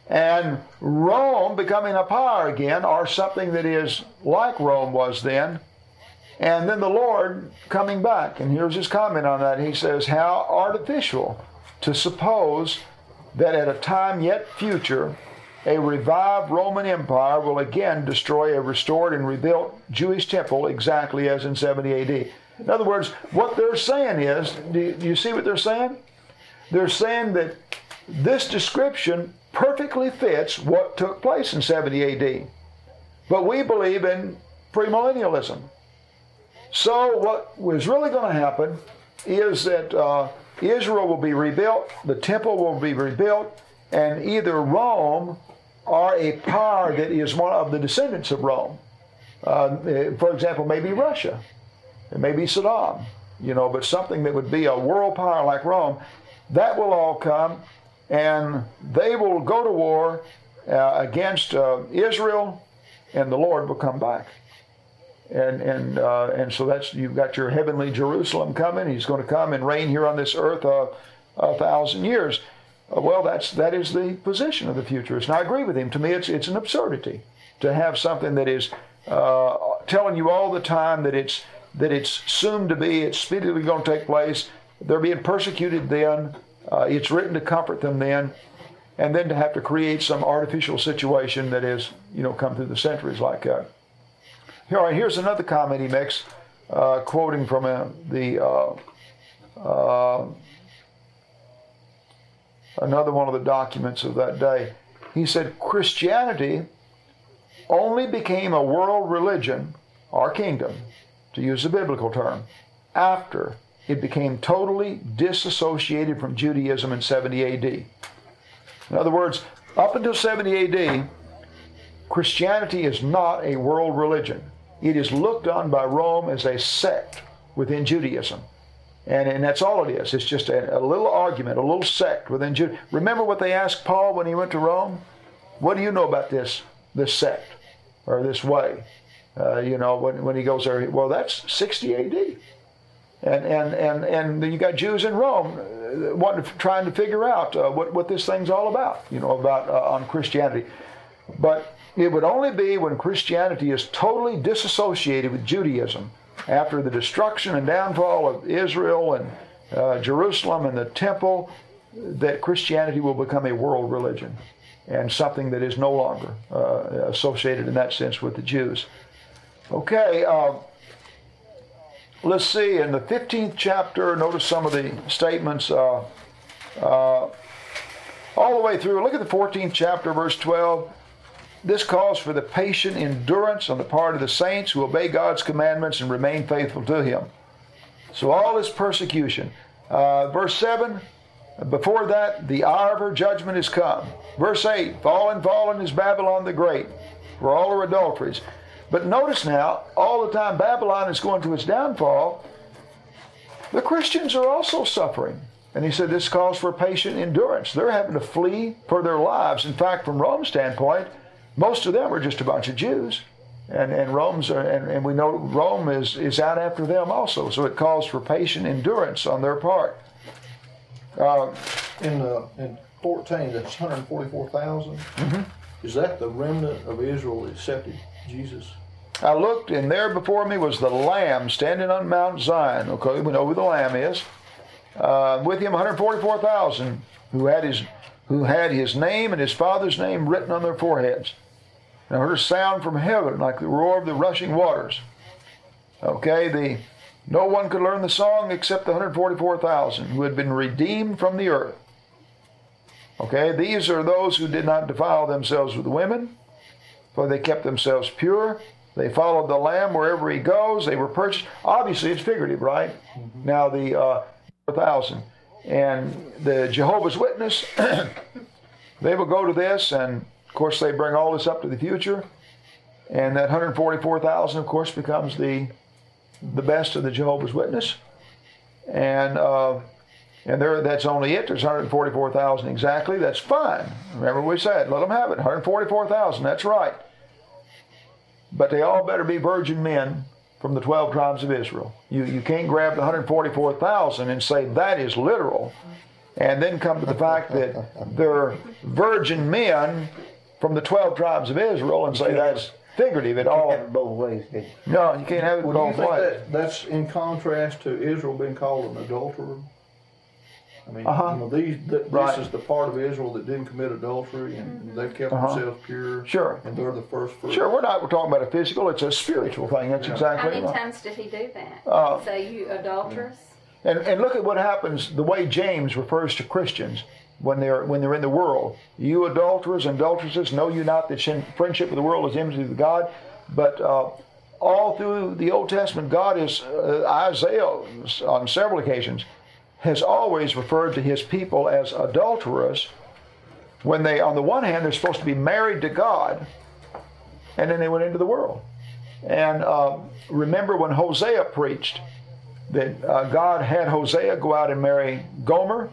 Speaker 1: and Rome becoming a power again, or something that is like Rome was then, and then the Lord coming back. And here's his comment on that. He says, How artificial to suppose that at a time yet future, a revived Roman Empire will again destroy a restored and rebuilt Jewish temple exactly as in 70 AD. In other words, what they're saying is do you, see what they're saying? They're saying that this description perfectly fits what took place in 70 AD. But we believe in premillennialism. So, what was really going to happen is that uh, Israel will be rebuilt, the temple will be rebuilt, and either Rome or a power that is one of the descendants of Rome. Uh, for example, maybe Russia, it may be Saddam, you know, but something that would be a world power like Rome, that will all come and they will go to war uh, against uh, Israel, and the Lord will come back. And and uh, and so that's you've got your heavenly Jerusalem coming. He's going to come and reign here on this earth a, a thousand years. Uh, well, that's that is the position of the futurist, and I agree with him. To me, it's it's an absurdity to have something that is uh, telling you all the time that it's that it's soon to be, it's speedily going to take place. They're being persecuted then. Uh, it's written to comfort them then, and then to have to create some artificial situation that is, you know, come through the centuries like. Here, all right, here's another comment he makes, uh, quoting from uh, the uh, uh, another one of the documents of that day. He said, Christianity only became a world religion, our kingdom, to use a biblical term, after it became totally disassociated from Judaism in 70 AD. In other words, up until 70 AD, Christianity is not a world religion. It is looked on by Rome as a sect within Judaism. And, and that's all it is. It's just a, a little argument, a little sect within Judaism. Remember what they asked Paul when he went to Rome? What do you know about this, this sect or this way? Uh, you know, when, when he goes there, well, that's 60 AD and and and and you got Jews in Rome uh, wanting, trying to figure out uh, what what this thing's all about, you know, about uh, on Christianity. But it would only be when Christianity is totally disassociated with Judaism after the destruction and downfall of Israel and uh, Jerusalem and the temple that Christianity will become a world religion and something that is no longer uh, associated in that sense with the Jews. Okay. Let's see, in the 15th chapter, notice some of the statements uh, uh, all the way through. Look at the 14th chapter, verse 12. This calls for the patient endurance on the part of the saints who obey God's commandments and remain faithful to Him. So, all this persecution. Uh, verse 7 before that, the hour of her judgment is come. Verse 8 Fallen, fallen is Babylon the Great, for all her adulteries. But notice now, all the time Babylon is going to its downfall, the Christians are also suffering. And he said this calls for patient endurance. They're having to flee for their lives. In fact, from Rome's standpoint, most of them are just a bunch of Jews. And, and Rome's and, and we know Rome is, is out after them also. So it calls for patient endurance on their part.
Speaker 2: Uh, in uh, in 14, that's 144,000. Mm-hmm. Is that the remnant of Israel that accepted Jesus?
Speaker 1: I looked, and there before me was the Lamb standing on Mount Zion. Okay, we know who the Lamb is. Uh, with him, 144,000 who had his who had his name and his father's name written on their foreheads. And I heard a sound from heaven like the roar of the rushing waters. Okay, the no one could learn the song except the 144,000 who had been redeemed from the earth. Okay, these are those who did not defile themselves with women, for they kept themselves pure. They followed the Lamb wherever he goes. They were purchased. Obviously, it's figurative, right? Mm-hmm. Now, the uh, 4,000. and the Jehovah's Witness, they will go to this, and of course they bring all this up to the future, and that 144,000, of course, becomes the the best of the Jehovah's Witness, and uh, and there that's only it. There's 144,000 exactly. That's fine. Remember what we said let them have it. 144,000. That's right. But they all better be virgin men from the 12 tribes of Israel. You, you can't grab the 144,000 and say that is literal, and then come to the fact that they're virgin men from the 12 tribes of Israel and say that's figurative at
Speaker 5: Have
Speaker 1: all.
Speaker 5: it both ways. didn't?
Speaker 1: No, you can't have it
Speaker 2: Well, do you
Speaker 1: both
Speaker 2: think
Speaker 1: ways.
Speaker 2: that that's in contrast to Israel being called an adulterer? I mean,
Speaker 1: Uh-huh.
Speaker 2: you know, these th- this
Speaker 1: Right.
Speaker 2: is the part of Israel that didn't commit adultery and they kept
Speaker 1: Uh-huh.
Speaker 2: themselves pure.
Speaker 1: Sure.
Speaker 2: And they're the first fruit.
Speaker 1: Sure, we're not we're talking about a physical, it's a spiritual thing. That's
Speaker 2: Yeah.
Speaker 4: How many
Speaker 1: right.
Speaker 4: times did he do that?
Speaker 1: Uh,
Speaker 4: Say you adulterous?
Speaker 1: And, and look at what happens the way James refers to Christians when they're when they're in the world. You adulterers and adulteresses, know you not that sin- friendship with the world is enmity with God. But uh, all through the Old Testament, God is uh, Isaiah on several occasions has always referred to his people as adulterers. When they, on the one hand, they're supposed to be married to God, and then they went into the world. And uh, remember when Hosea preached that uh, God had Hosea go out and marry Gomer.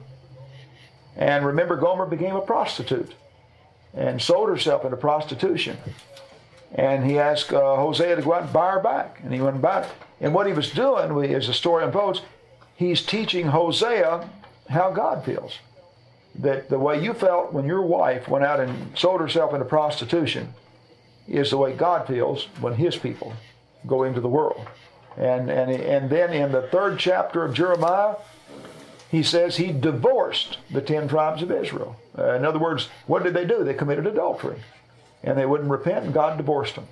Speaker 1: And remember, Gomer became a prostitute and sold herself into prostitution. And he asked uh, Hosea to go out and buy her back. And he went back. And what he was doing, as the story unfolds, he's teaching Hosea how God feels. That the way you felt when your wife went out and sold herself into prostitution is the way God feels when his people go into the world. And, and, and then in the third chapter of Jeremiah, he says he divorced the ten tribes of Israel. Uh, in other words, what did they do? They committed adultery. And they wouldn't repent, and God divorced them.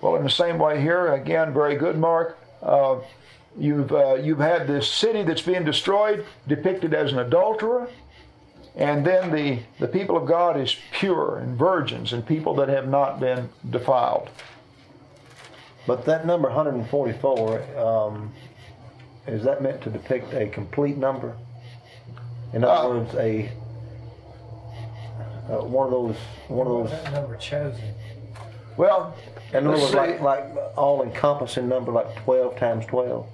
Speaker 1: Well, in the same way here, again, very good, Mark. Uh, you've, uh, you've had this city that's being destroyed depicted as an adulterer. And then the, the people of God is pure and virgins and people that have not been defiled.
Speaker 5: But that number 144, um, is that meant to depict a complete number? In other
Speaker 1: Uh,
Speaker 5: words, a uh, one of those one of those.
Speaker 3: that number chosen?
Speaker 1: Well,
Speaker 5: and it
Speaker 1: let's
Speaker 5: like
Speaker 1: see.
Speaker 5: like all encompassing number, like 12 times 12.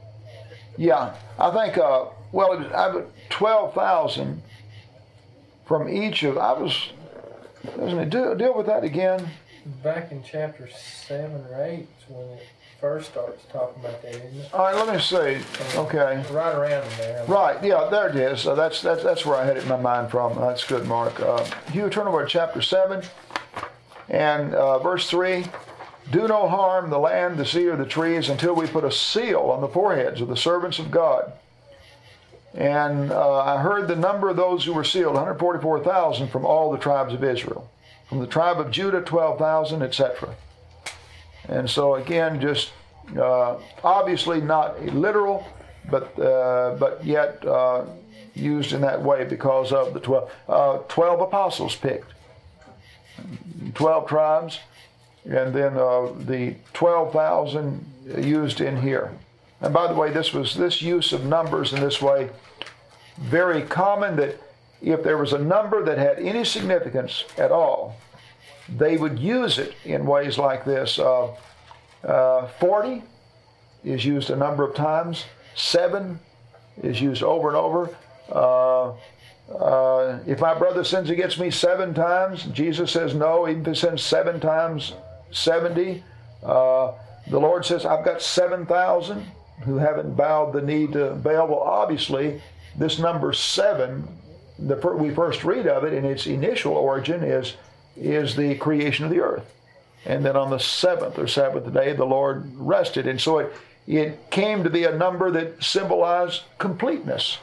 Speaker 1: Yeah, I think. Uh, well, it- I have twelve thousand from each of. I was. Doesn't it deal, deal with that again?
Speaker 3: Back in chapter seven or eight when it first starts talking about that, isn't it?
Speaker 1: All right, let me see. Okay.
Speaker 3: Right around there.
Speaker 1: Right. Yeah, there it is. Uh, that's that's that's where I had it in my mind from. That's good, Mark. Uh, Hugh, turn over to chapter seven, and uh, verse three. Do no harm the land, the sea, or the trees until we put a seal on the foreheads of the servants of God. And uh, I heard the number of those who were sealed 144,000 from all the tribes of Israel. From the tribe of Judah, 12,000, etc. And so, again, just uh, obviously not literal, but, uh, but yet uh, used in that way because of the 12, uh, 12 apostles picked. 12 tribes, and then uh, the 12,000 used in here. And by the way, this was this use of numbers in this way very common that if there was a number that had any significance at all, they would use it in ways like this. Uh, uh, 40 is used a number of times. Seven is used over and over. Uh, uh, if my brother sins against me seven times, Jesus says no. Even if he sins seven times, 70. Uh, the Lord says, I've got 7,000 who haven't bowed the knee to Baal. Well, obviously, this number seven, the, we first read of it in its initial origin, is, is the creation of the earth. And then on the seventh or seventh day, the Lord rested. And so it, it came to be a number that symbolized completeness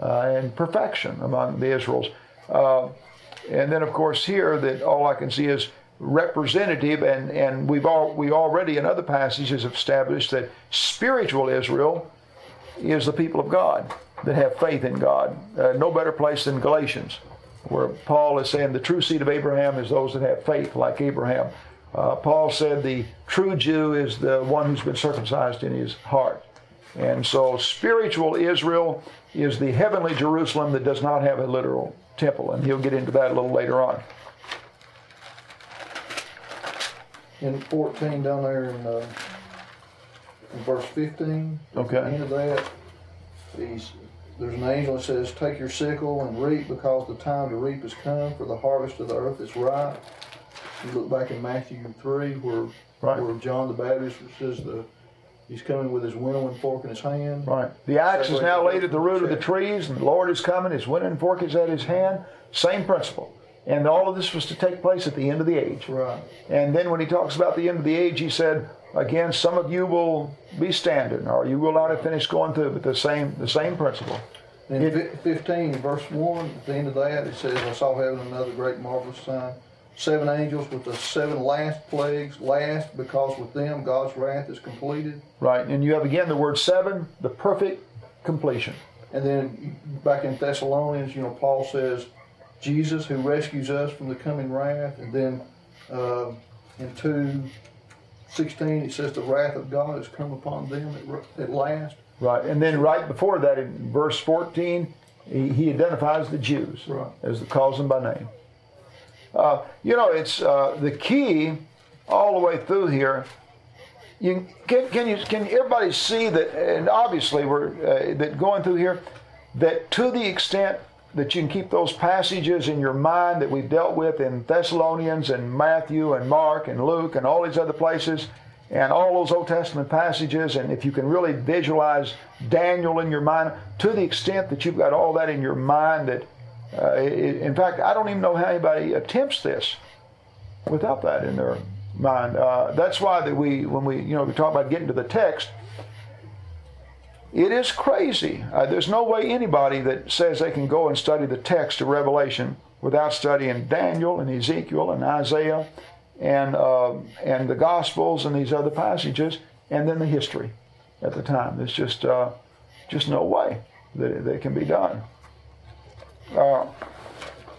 Speaker 1: uh, and perfection among the Israels. Uh, and then, of course, here that all I can see is representative, and, and we've all, we already in other passages established that spiritual Israel is the people of God that have faith in God. Uh, no better place than Galatians, where Paul is saying the true seed of Abraham is those that have faith like Abraham. Uh, Paul said the true Jew is the one who's been circumcised in his heart. And so spiritual Israel is the heavenly Jerusalem that does not have a literal temple. And he'll get into that a little later on.
Speaker 2: In 14 down there in, uh, in verse 15.
Speaker 1: Okay.
Speaker 2: At the end of that, he's, there's an angel that says, Take your sickle and reap because the time to reap has come, for the harvest of the earth is ripe. You look back in Matthew 3 where,
Speaker 1: Right.
Speaker 2: where John the Baptist says the he's coming with his winnowing fork in his hand.
Speaker 1: Right. The axe is now laid at the root of the trees, and the Lord is coming. His winnowing fork is at his hand. Same principle. And all of this was to take place at the end of the age.
Speaker 2: Right.
Speaker 1: And then when he talks about the end of the age, he said, again, some of you will be standing, or you will not have finished going through, but the same the same principle.
Speaker 2: In
Speaker 1: It-
Speaker 2: 15, verse 1, at the end of that, it says, I saw heaven another great marvelous sign. Seven angels with the seven last plagues, last because with them God's wrath is completed.
Speaker 1: Right. And you have again the word seven, the perfect completion.
Speaker 2: And then back in Thessalonians, you know, Paul says, Jesus who rescues us from the coming wrath. And then uh, in 2, 16, it says, the wrath of God has come upon them at, at last.
Speaker 1: Right. And then right before that, in verse 14, he, he identifies the Jews
Speaker 2: Right.
Speaker 1: as the calls them by name. Uh, you know, it's uh, the key all the way through here. You can, can you can everybody see that? And obviously, we're uh, that going through here that to the extent that you can keep those passages in your mind that we've dealt with in Thessalonians and Matthew and Mark and Luke and all these other places and all those Old Testament passages, and if you can really visualize Daniel in your mind, to the extent that you've got all that in your mind, that uh, i in fact, I don't even know how anybody attempts this without that in their mind. Uh, that's why that we, when we, you know, we talk about getting to the text, it is crazy. Uh, there's no way anybody that says they can go and study the text of Revelation without studying Daniel and Ezekiel and Isaiah and uh, and the Gospels and these other passages, and then the history at the time. There's just uh, just no way that it, that it can be done. Uh,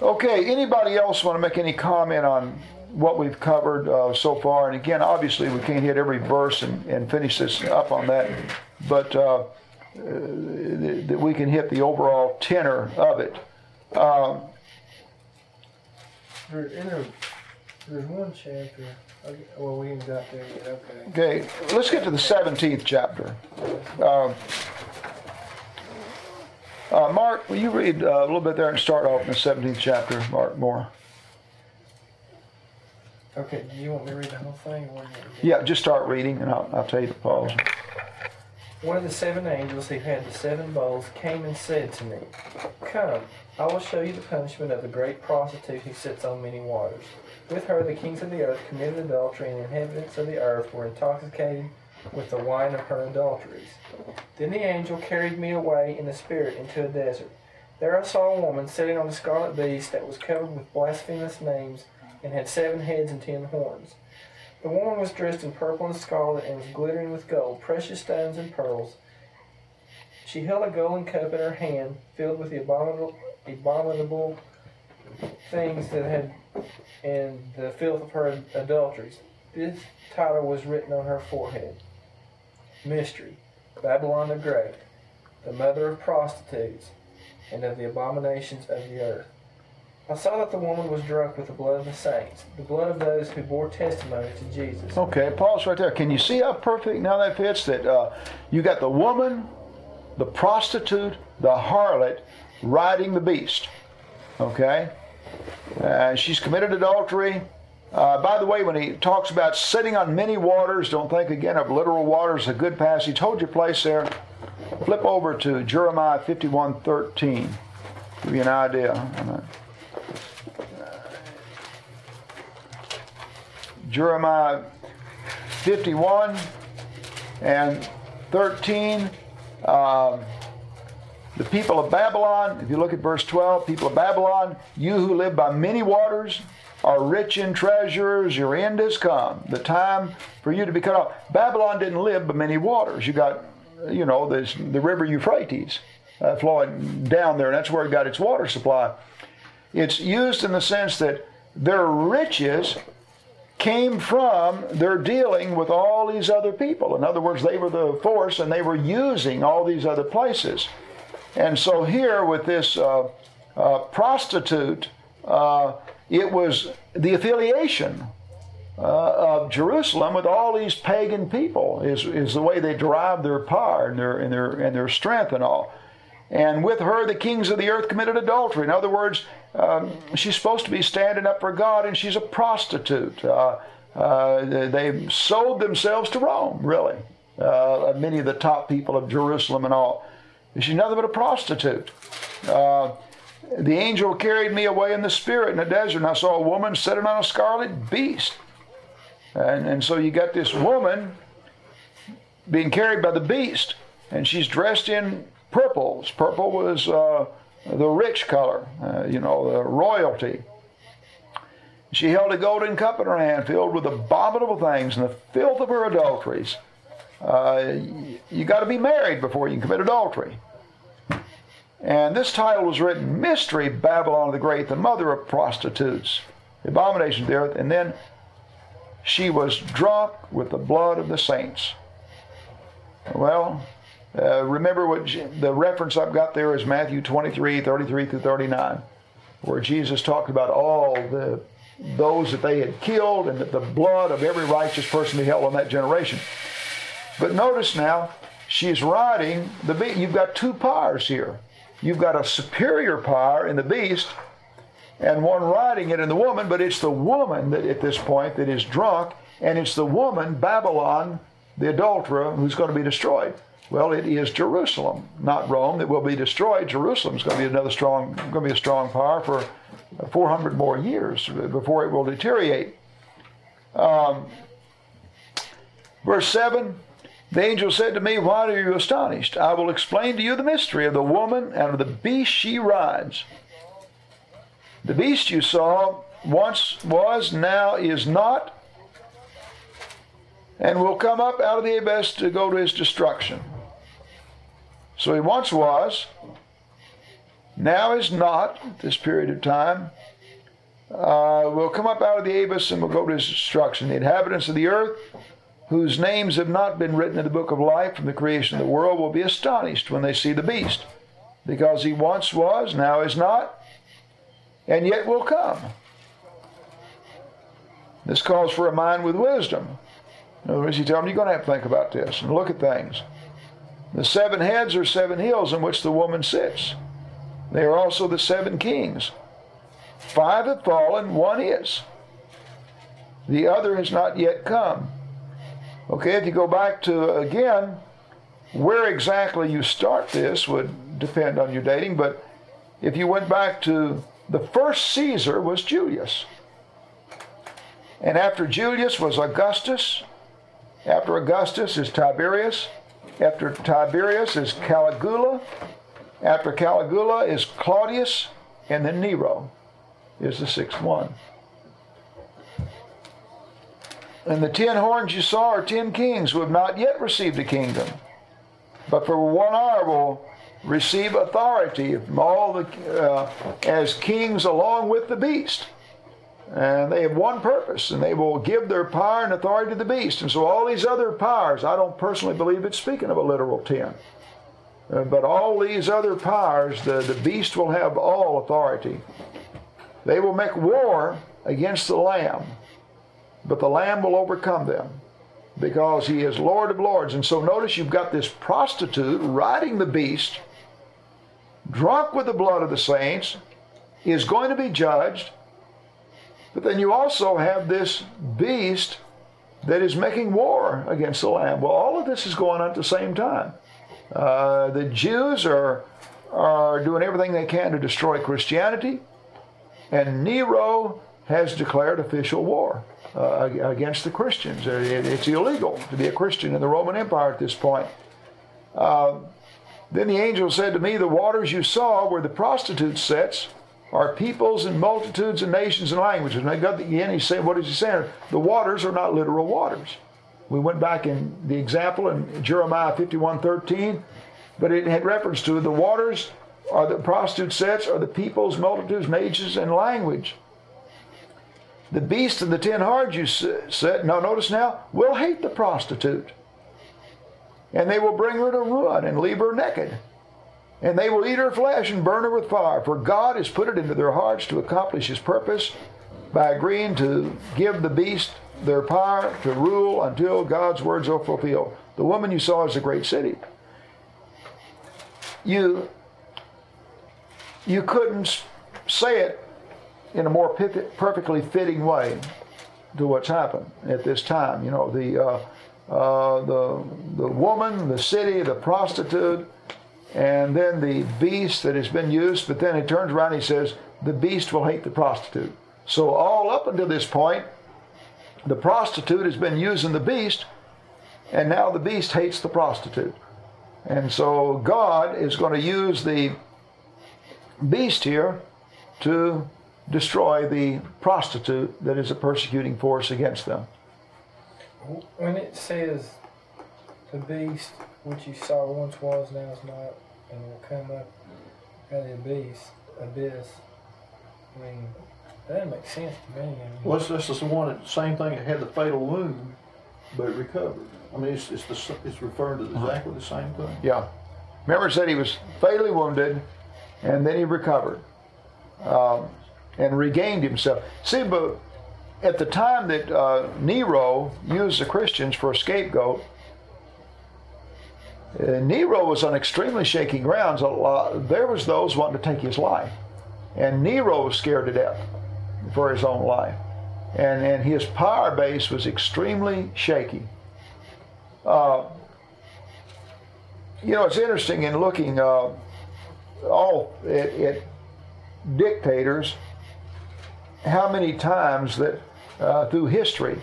Speaker 1: okay, anybody else want to make any comment on what we've covered uh, so far? And again, obviously, we can't hit every verse and, and finish this up on that, but uh, uh, that we can hit the overall tenor of it.
Speaker 3: There, there, there's one chapter. Okay, well, we ain't got there yet. Okay.
Speaker 1: Okay, let's get to the 17th chapter. Um, uh, Mark, will you read uh, a little bit there and start off in the 17th chapter, Mark Moore?
Speaker 3: Okay. Do you want me to read the whole thing? Or what do you want me to do?
Speaker 1: Yeah, just start reading and I'll, I'll tell you to pause.
Speaker 3: One of the seven angels who had the seven bowls came and said to me, Come, I will show you the punishment of the great prostitute who sits on many waters. With her the kings of the earth committed adultery, and the inhabitants of the earth were intoxicated with the wine of her adulteries. Then the angel carried me away in the spirit into a desert. There I saw a woman sitting on a scarlet beast that was covered with blasphemous names and had seven heads and ten horns. The woman was dressed in purple and scarlet and was glittering with gold, precious stones, and pearls. She held a golden cup in her hand, filled with the abominable, abominable things that had and the filth of her adulteries. This title was written on her forehead: Mystery, Babylon the Great, the mother of prostitutes, and of the abominations of the earth. I saw that the woman was drunk with the blood of the saints, the blood of those who bore testimony to Jesus.
Speaker 1: Okay, pause right there. Can you see how perfect now that fits? That uh, you got the woman, the prostitute, the harlot riding the beast. Okay? Uh, she's committed adultery. Uh, by the way, when he talks about sitting on many waters, don't think again of literal waters. A good passage. Hold your place there. Flip over to Jeremiah 51:13. Give you an idea. on that. Jeremiah 51 and 13. Um, the people of Babylon, if you look at verse 12, people of Babylon, you who live by many waters are rich in treasures, your end has come. The time for you to be cut off. Babylon didn't live by many waters. You got, you know, this, the river Euphrates uh, flowing down there, and that's where it got its water supply. It's used in the sense that their riches came from their dealing with all these other people. In other words, they were the force and they were using all these other places. And so here with this uh, uh, prostitute, uh, it was the affiliation uh, of Jerusalem with all these pagan people is, is the way they derive their power and their, and, their, and their strength and all. And with her, the kings of the earth committed adultery. In other words, um, she's supposed to be standing up for God, and she's a prostitute. Uh, uh, they sold themselves to Rome, really. Uh, many of the top people of Jerusalem and all. She's nothing but a prostitute. Uh, the angel carried me away in the spirit in the desert, and I saw a woman sitting on a scarlet beast. And, and so you got this woman being carried by the beast, and she's dressed in purples. Purple was uh, the rich color, uh, you know, the royalty. She held a golden cup in her hand filled with abominable things and the filth of her adulteries. Uh, you got to be married before you can commit adultery. And this title was written Mystery Babylon the Great, the mother of prostitutes, the abomination of the earth. And then she was drunk with the blood of the saints. Well, uh, remember what the reference I've got there is Matthew 23, 33 through 39, where Jesus talked about all the those that they had killed and that the blood of every righteous person be held on that generation. But notice now, she's riding the beast. You've got two powers here. You've got a superior power in the beast and one riding it in the woman, but it's the woman that at this point that is drunk, and it's the woman, Babylon, the adulterer, who's going to be destroyed. Well, it is Jerusalem, not Rome, that will be destroyed. Jerusalem is going to be another strong, going to be a strong power for 400 more years before it will deteriorate. Um, verse 7 The angel said to me, Why are you astonished? I will explain to you the mystery of the woman and of the beast she rides. The beast you saw once was, now is not, and will come up out of the abyss to go to his destruction. So he once was, now is not, this period of time, uh, will come up out of the abyss and will go to his destruction. The inhabitants of the earth, whose names have not been written in the book of life from the creation of the world, will be astonished when they see the beast, because he once was, now is not, and yet will come. This calls for a mind with wisdom. In other words, he tells them, you're going to have to think about this and look at things. The seven heads are seven hills on which the woman sits. They are also the seven kings. Five have fallen, one is. The other has not yet come. Okay, if you go back to again, where exactly you start this would depend on your dating, but if you went back to the first Caesar was Julius. And after Julius was Augustus. After Augustus is Tiberius. After Tiberius is Caligula. After Caligula is Claudius. And then Nero is the sixth one. And the ten horns you saw are ten kings who have not yet received a kingdom, but for one hour will receive authority from all the uh, as kings along with the beast. And they have one purpose, and they will give their power and authority to the beast. And so, all these other powers, I don't personally believe it's speaking of a literal ten. Uh, but all these other powers, the, the beast will have all authority. They will make war against the Lamb, but the Lamb will overcome them because he is Lord of Lords. And so, notice you've got this prostitute riding the beast drunk with the blood of the saints, is going to be judged. But then you also have this beast that is making war against the Lamb. Well, all of this is going on at the same time. Uh, the Jews are, are doing everything they can to destroy Christianity, and Nero has declared official war uh, against the Christians. It's illegal to be a Christian in the Roman Empire at this point. Uh, then the angel said to me, The waters you saw where the prostitute sits are peoples and multitudes and nations and languages. And I got the again, he's saying, What is he saying? The waters are not literal waters. We went back in the example in Jeremiah 51 13, but it had reference to the waters are the prostitute sets are the peoples, multitudes, nations, and language. The beast and the ten horns, you s- said, now notice now, will hate the prostitute. And they will bring her to ruin and leave her naked. And they will eat her flesh and burn her with fire. For God has put it into their hearts to accomplish his purpose by agreeing to give the beast their power to rule until God's words are fulfilled. The woman you saw is a great city. You you couldn't say it in a more perfectly fitting way to what's happened at this time. You know, the uh, uh, the the woman, the city, the prostitute, and then the beast that has been used. But then he turns around and he says, "The beast will hate the prostitute." So all up until this point, the prostitute has been using the beast, and now the beast hates the prostitute. And so God is going to use the beast here to destroy the prostitute that is a persecuting force against them.
Speaker 3: When it says the beast which you saw once was now is not and will come up out of the abyss, abyss. I mean, that doesn't make sense to me. I mean,
Speaker 2: Well, it's, this is the one, that- same thing that had the fatal wound, but it recovered. I mean, it's, it's the, it's referring to exactly the same thing.
Speaker 1: Yeah. Remember, it said he was fatally wounded and then he recovered um, and regained himself. See, but at the time that uh, Nero used the Christians for a scapegoat, uh, Nero was on extremely shaky grounds. There was those wanting to take his life, and Nero was scared to death for his own life, and and his power base was extremely shaky. Uh, you know, it's interesting in looking uh, all at, at dictators, how many times that uh, through history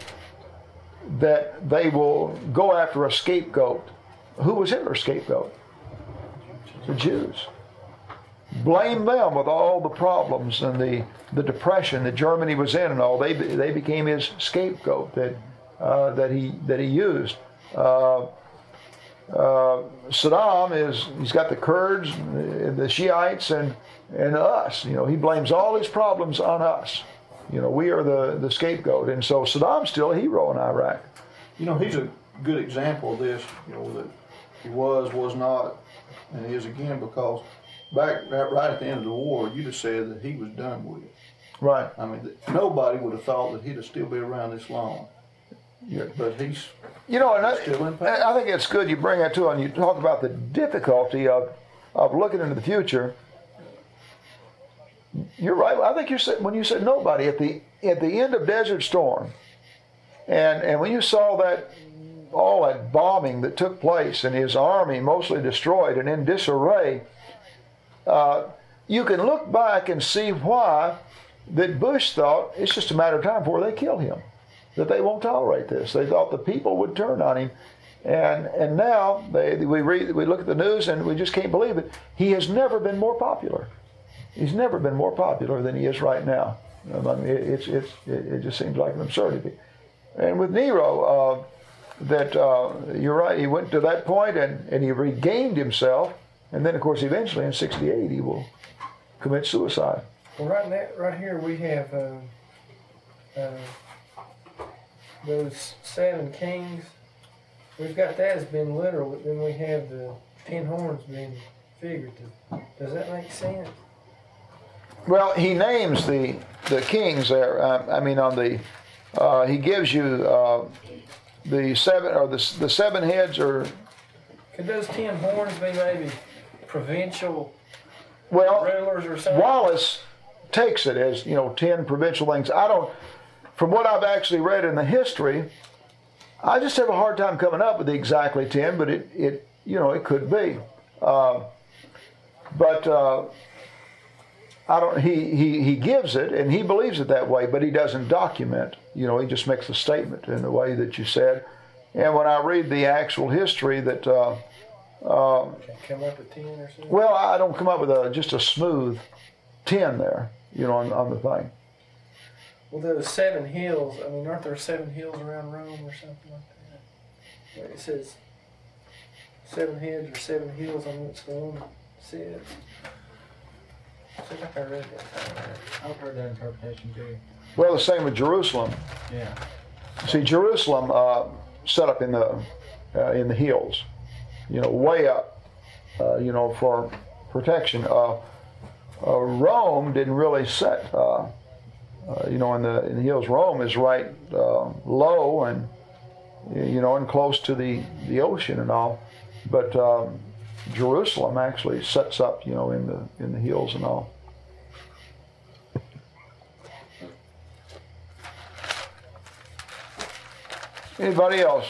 Speaker 1: that they will go after a scapegoat. Who was Hitler's scapegoat? The Jews. Blame them with all the problems and the, the depression that Germany was in and all. They, they became his scapegoat that, uh, that, he, that he used. Uh, uh, Saddam is he's got the Kurds, the Shiites, and and us. You know, he blames all his problems on us. You know, we are the the scapegoat, and so Saddam's still a hero in Iraq.
Speaker 2: You know, he's a good example of this, you know, he was, was not, and is again because back right, at the end of the war, you'd have said that he was done with it.
Speaker 1: Right.
Speaker 2: I mean, nobody would have thought that he'd have still be around this long.
Speaker 1: Yeah.
Speaker 2: But he's,
Speaker 1: You know, and
Speaker 2: Still in
Speaker 1: I. I think it's good you bring that too, and you talk about the difficulty of of looking into the future. You're right. I think you said when you said nobody at the at the end of Desert Storm, and and when you saw that all that bombing that took place and his army mostly destroyed and in disarray, uh, you can look back and see why that Bush thought it's just a matter of time before they kill him that they won't tolerate this. They thought the people would turn on him, and and now they we read we look at the news and we just can't believe it. He has never been more popular. He's never been more popular than he is right now. I mean, it, it's it's it, it just seems like an absurdity. And with Nero, uh, that uh, you're right. He went to that point and and he regained himself, and then of course eventually in '68 he will commit suicide.
Speaker 3: Well, right now, right here we have um, uh, those seven kings. We've got that as being literal, but then we have the ten horns being figurative. Does that make sense?
Speaker 1: Well, he names the the kings there. Uh, I mean, on the uh, he gives you uh, the seven or the the seven heads or
Speaker 3: Could those ten horns be maybe provincial
Speaker 1: well,
Speaker 3: rulers or something?
Speaker 1: Wallace takes it as you know ten provincial things. I don't. From what I've actually read in the history, I just have a hard time coming up with the exactly ten, but it it you know it could be. Uh, but uh, I don't. He, he he gives it and he believes it that way, but he doesn't document. You know, he just makes a statement in the way that you said. And when I read the actual history, that uh,
Speaker 3: Can come up with ten or something.
Speaker 1: well, I don't come up with a just a smooth ten there. You know, on, on the thing.
Speaker 3: Well, those seven hills. I mean, aren't there seven hills around Rome or something like that? Where it says seven heads or seven hills on which the woman sits. I think I read that somewhere.
Speaker 6: I've heard that interpretation too.
Speaker 1: Well, the same with Jerusalem.
Speaker 3: Yeah.
Speaker 1: See, Jerusalem uh, set up in the uh, in the hills, you know, way up, uh, you know, for protection. Uh, uh, Rome didn't really set, uh, uh, you know, in the in the hills. Rome is right uh, low and you know, and close to the the ocean and all, but um, Jerusalem actually sets up, you know, in the in the hills and all. Anybody else?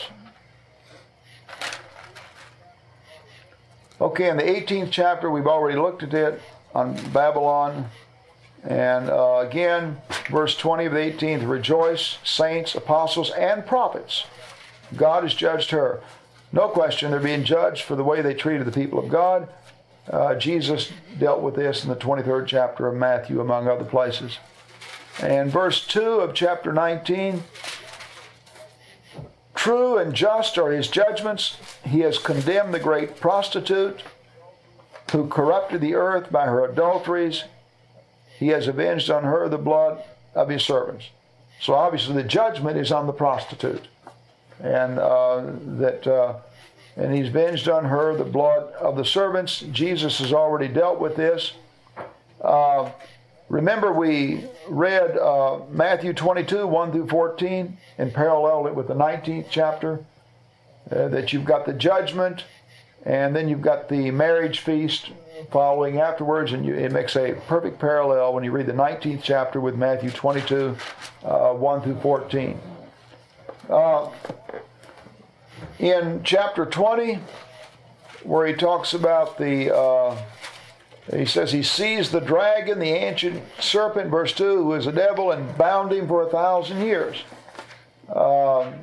Speaker 1: Okay, in the 18th chapter, we've already looked at it on Babylon. And uh, again, verse 20 of the 18th rejoice, saints, apostles, and prophets. God has judged her. No question, they're being judged for the way they treated the people of God. Uh, Jesus dealt with this in the 23rd chapter of Matthew, among other places. And verse 2 of chapter 19 True and just are his judgments. He has condemned the great prostitute who corrupted the earth by her adulteries. He has avenged on her the blood of his servants. So obviously the judgment is on the prostitute. And uh, that uh, and he's venged on her the blood of the servants. Jesus has already dealt with this. Uh, Remember, we read uh, Matthew 22, 1 through 14, and paralleled it with the 19th chapter. Uh, that you've got the judgment, and then you've got the marriage feast following afterwards, and you, it makes a perfect parallel when you read the 19th chapter with Matthew 22, uh, 1 through 14. Uh, in chapter 20, where he talks about the uh, he says he seized the dragon, the ancient serpent, verse 2, who is a devil, and bound him for a thousand years. Um,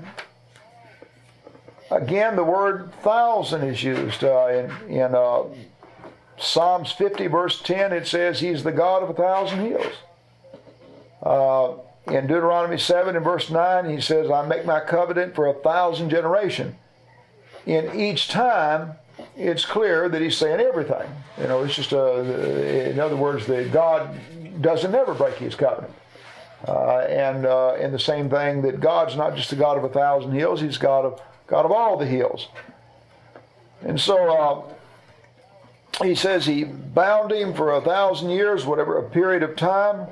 Speaker 1: again, the word thousand is used uh, in, in uh, Psalms 50, verse 10. It says he's the God of a thousand hills. Uh, in Deuteronomy 7 and verse 9, he says, I make my covenant for a thousand generation. In each time, it's clear that he's saying everything. You know, it's just a, in other words, that God doesn't ever break his covenant. Uh, and uh, and the same thing that God's not just the God of a thousand hills; He's God of God of all the hills. And so uh, He says He bound him for a thousand years, whatever a period of time.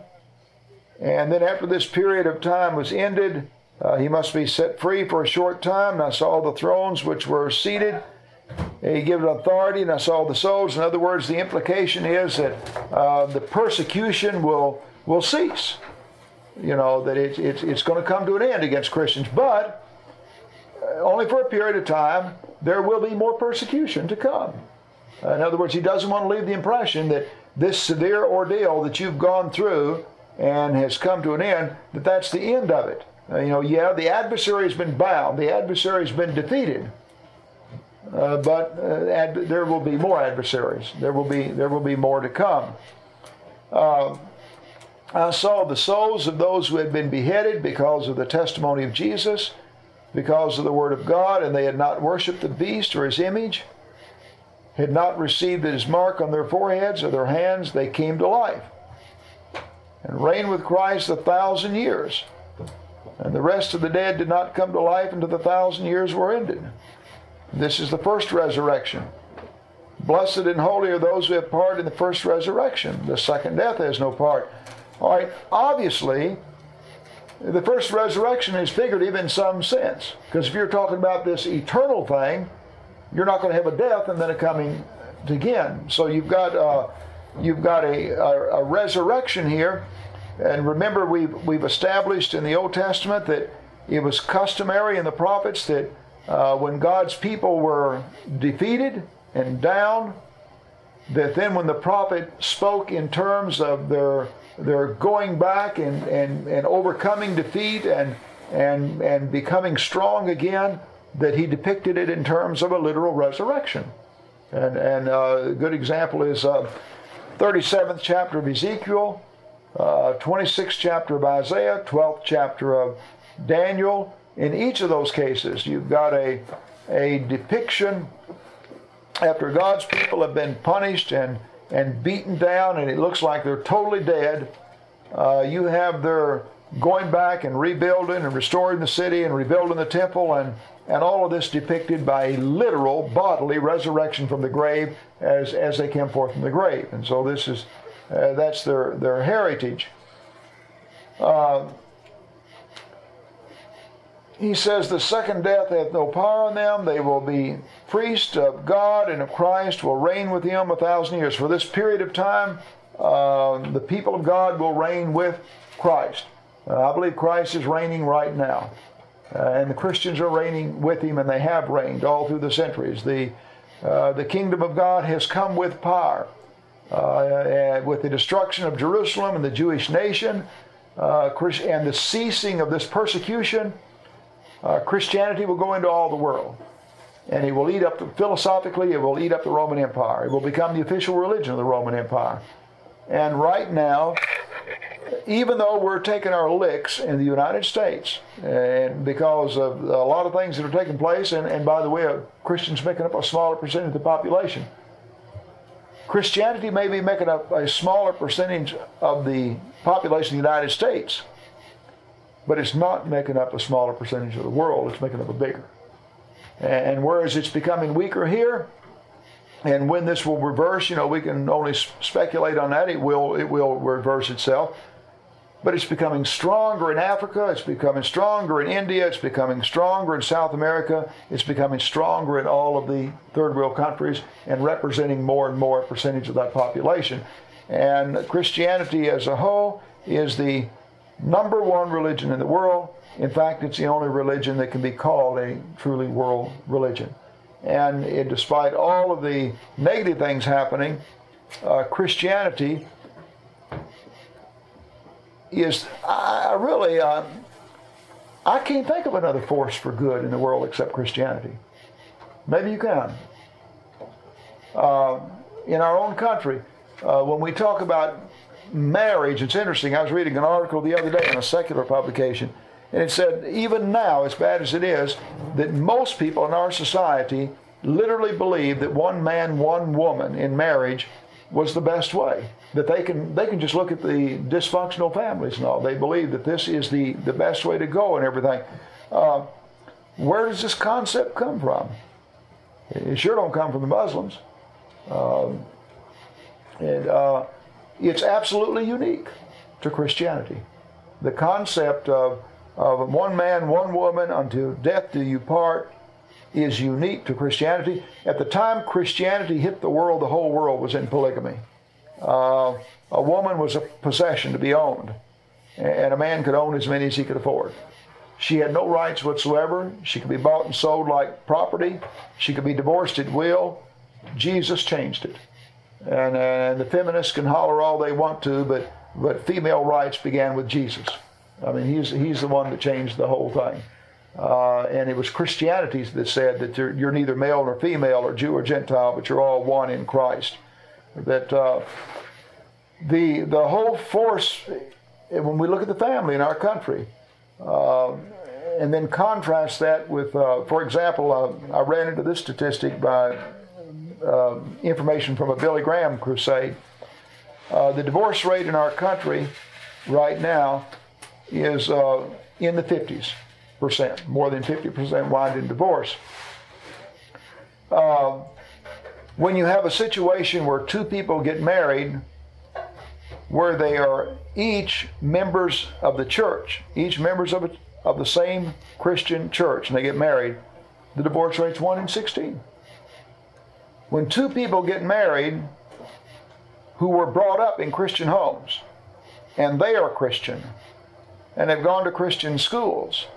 Speaker 1: And then after this period of time was ended, uh, he must be set free for a short time. And I saw the thrones which were seated he gives authority, and I saw the souls. In other words, the implication is that uh, the persecution will will cease. You know that it's it's, it's going to come to an end against Christians, but uh, only for a period of time. There will be more persecution to come. In other words, he doesn't want to leave the impression that this severe ordeal that you've gone through and has come to an end, that that's the end of it. Uh, you know, yeah, the adversary has been bound, the adversary has been defeated. Uh, but uh, ad- there will be more adversaries. There will be there will be more to come. Uh, I saw the souls of those who had been beheaded because of the testimony of Jesus, because of the word of God, and they had not worshipped the beast or his image, had not received his mark on their foreheads or their hands. They came to life and reigned with Christ a thousand years. And the rest of the dead did not come to life until the thousand years were ended. This is the first resurrection. Blessed and holy are those who have part in the first resurrection. The second death has no part. All right, obviously, the first resurrection is figurative in some sense. Because if you're talking about this eternal thing, you're not going to have a death and then a coming again. So you've got uh, you've got a, a, a resurrection here. And remember, we've, we've established in the Old Testament that it was customary in the prophets that uh, when God's people were defeated and down, that then when the prophet spoke in terms of their their going back and, and, and overcoming defeat and, and, and becoming strong again, that he depicted it in terms of a literal resurrection. And, and uh, a good example is uh, 37th chapter of Ezekiel, uh, 26th chapter of Isaiah, 12th chapter of Daniel, in each of those cases, you've got a, a depiction after God's people have been punished and, and beaten down, and it looks like they're totally dead. Uh, you have their going back and rebuilding and restoring the city and rebuilding the temple and, and all of this depicted by a literal bodily resurrection from the grave as, as they came forth from the grave. And so this is, uh, that's their, their heritage. Uh, he says the second death hath no power on them. They will be priests of God and of Christ, will reign with him a thousand years. For this period of time, uh, the people of God will reign with Christ. Uh, I believe Christ is reigning right now. Uh, and the Christians are reigning with him, and they have reigned all through the centuries. The, uh, the kingdom of God has come with power. Uh, with the destruction of Jerusalem and the Jewish nation, uh, and the ceasing of this persecution, uh, Christianity will go into all the world. And it will eat up, the, philosophically, it will eat up the Roman Empire. It will become the official religion of the Roman Empire. And right now, even though we're taking our licks in the United States, and because of a lot of things that are taking place, and, and by the way, Christians making up a smaller percentage of the population, Christianity may be making up a smaller percentage of the population of the United States, but it's not making up a smaller percentage of the world, it's making up a bigger. And whereas it's becoming weaker here, and when this will reverse, you know, we can only speculate on that. It will, it will reverse itself. But it's becoming stronger in Africa. It's becoming stronger in India. It's becoming stronger in South America. It's becoming stronger in all of the third world countries and representing more and more percentage of that population. And Christianity as a whole is the number one religion in the world. In fact, it's the only religion that can be called a truly world religion. And it, despite all of the negative things happening, uh, Christianity is, I really, uh, I can't think of another force for good in the world except Christianity. Maybe you can. Uh, in our own country, uh, when we talk about marriage, it's interesting. I was reading an article the other day in a secular publication, and it said, even now, as bad as it is, that most people in our society literally believe that one man, one woman in marriage was the best way. That they can they can just look at the dysfunctional families and all. They believe that this is the, the best way to go and everything. Uh, where does this concept come from? It sure don't come from the Muslims. Um, and uh, it's absolutely unique to Christianity. The concept of, of one man, one woman, until death do you part, is unique to Christianity. At the time Christianity hit the world, the whole world was in polygamy. Uh, a woman was a possession to be owned, and a man could own as many as he could afford. She had no rights whatsoever. She could be bought and sold like property. She could be divorced at will. Jesus changed it. And, and the feminists can holler all they want to, but, but female rights began with Jesus. I mean, he's, he's the one that changed the whole thing. Uh, and it was Christianity that said that you're, you're, neither male nor female or Jew or Gentile, but you're all one in Christ. That uh, the the whole force, when we look at the family in our country, uh, and then contrast that with, uh, for example, uh, I ran into this statistic by uh, information from a Billy Graham crusade. the divorce rate in our country right now is in the 50s percent. More than 50% wind in divorce. Uh, when you have a situation where two people get married, where they are each members of the church, each members of, a, of the same Christian church, and they get married, the divorce rate's 1 in 16. When two people get married who were brought up in Christian homes, and they are Christian, and have gone to Christian schools,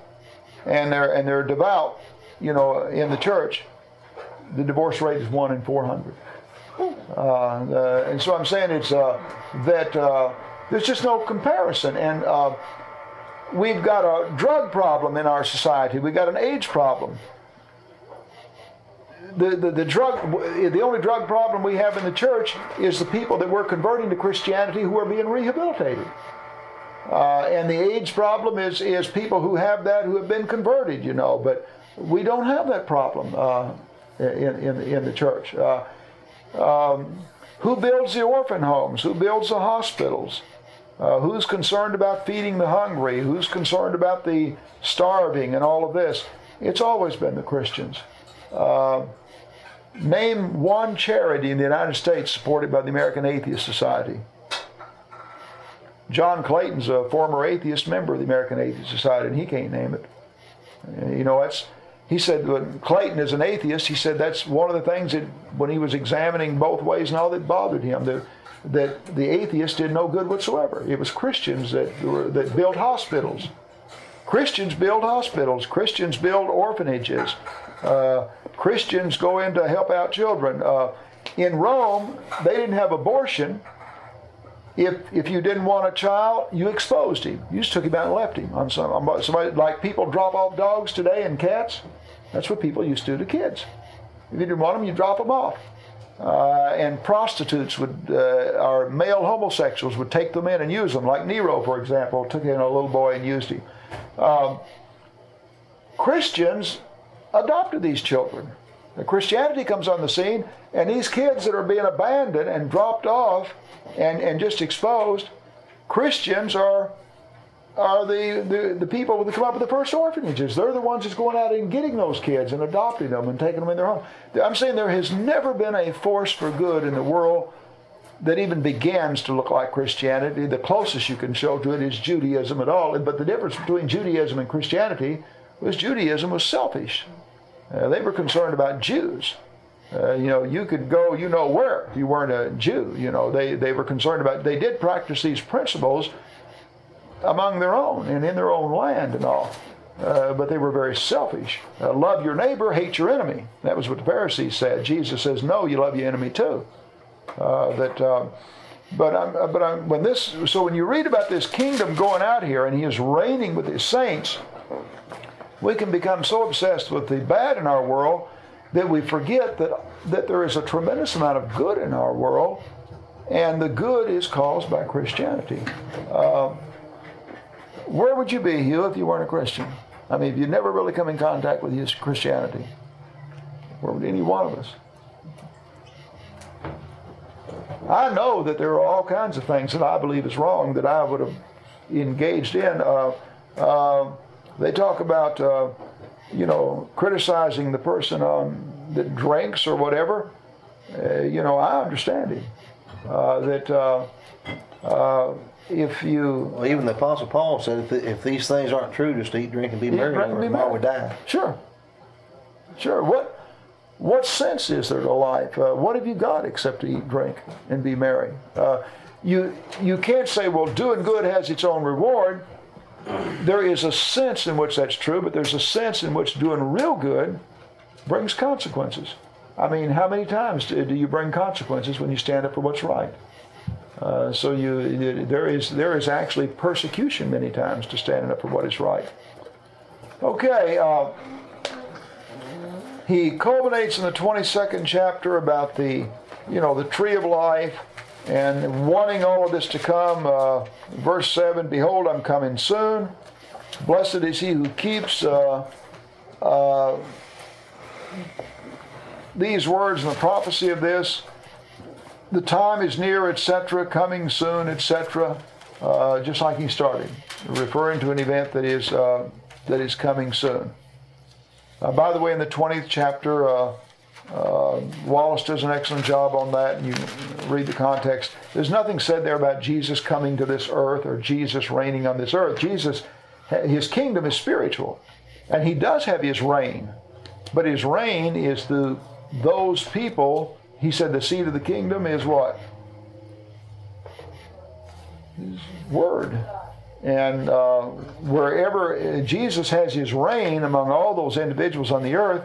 Speaker 1: and they're and they're devout, you know, in the church, the divorce rate is one in four hundred. Uh, and so I'm saying it's uh, that uh, there's just no comparison, and uh, we've got a drug problem in our society. We've got an AIDS problem. The, the, the drug the only drug problem we have in the church is the people that we're converting to Christianity who are being rehabilitated. Uh, and the AIDS problem is, is people who have that who have been converted, you know, but we don't have that problem uh, in, in, in the church. Uh, um, who builds the orphan homes? Who builds the hospitals? Uh, who's concerned about feeding the hungry? Who's concerned about the starving and all of this? It's always been the Christians. Uh, name one charity in the United States supported by the American Atheist Society. John Clayton's a former atheist member of the American Atheist Society, and he can't name it. Uh, You know, that's he said when Clayton is an atheist. He said that's one of the things that when he was examining both ways and all that bothered him that that the atheists did no good whatsoever. It was Christians that were, that built hospitals. Christians build hospitals. Christians build orphanages. Uh, Christians go in to help out children. Uh, in Rome, they didn't have abortion. If, if you didn't want a child, you exposed him. You just took him out and left him. On some, somebody like people drop off dogs today and cats. That's what people used to do to kids. If you didn't want them, you drop them off. Uh, and prostitutes would, uh, or male homosexuals would take them in and use them, like Nero, for example, took in a little boy and used him. Um, Christians adopted these children. Christianity comes on the scene, and these kids that are being abandoned and dropped off and, and just exposed, Christians are are the, the, the people that come up with the first orphanages. They're the ones that's going out and getting those kids and adopting them and taking them in their home. I'm saying there has never been a force for good in the world that even begins to look like Christianity. The closest you can show to it is Judaism at all. But the difference between Judaism and Christianity was Judaism was selfish. Uh, they were concerned about Jews. Uh, you know, you could go, you know where, if you weren't a Jew. You know, they, they were concerned about, they did practice these principles among their own and in their own land and all. Uh, but they were very selfish. Uh, love your neighbor, hate your enemy. That was what the Pharisees said. Jesus says, no, you love your enemy too. Uh, that, uh, but I'm, but I'm, when this, so when you read about this kingdom going out here and he is reigning with his saints, we can become so obsessed with the bad in our world that we forget that, that there is a tremendous amount of good in our world, and the good is caused by Christianity. Uh, where would you be, Hugh, if you weren't a Christian? I mean, if you'd never really come in contact with his Christianity, where would any one of us? I know that there are all kinds of things that I believe is wrong that I would have engaged in. Uh, uh, they talk about, uh, you know, criticizing the person on, that drinks or whatever. Uh, you know, I understand him. Uh, that uh, uh, if you
Speaker 5: Well, even the Apostle Paul said, if, if these things aren't true, just eat, drink, and be merry,
Speaker 1: drink, and be
Speaker 5: or we die.
Speaker 1: Sure. Sure. What what sense is there to life? Uh, what have you got except to eat, drink, and be merry? Uh, you you can't say, well, doing good has its own reward. There is a sense in which that's true, but there's a sense in which doing real good brings consequences. I mean, how many times do you bring consequences when you stand up for what's right? Uh, so you, you- there is there is actually persecution many times to standing up for what is right. Okay, uh, he culminates in the 22nd chapter about the you know the tree of life and wanting all of this to come. Uh, verse seven: Behold, I'm coming soon. Blessed is he who keeps. Uh, uh, these words and the prophecy of this the time is near, etc., coming soon, etc., uh, just like he started, referring to an event that is, uh, that is coming soon. Uh, by the way, in the 20th chapter, uh, uh, Wallace does an excellent job on that, and you read the context. There's nothing said there about Jesus coming to this earth or Jesus reigning on this earth. Jesus, his kingdom is spiritual, and he does have his reign, but his reign is through those people he said the seed of the kingdom is what? His word. And uh, wherever Jesus has his reign among all those individuals on the earth,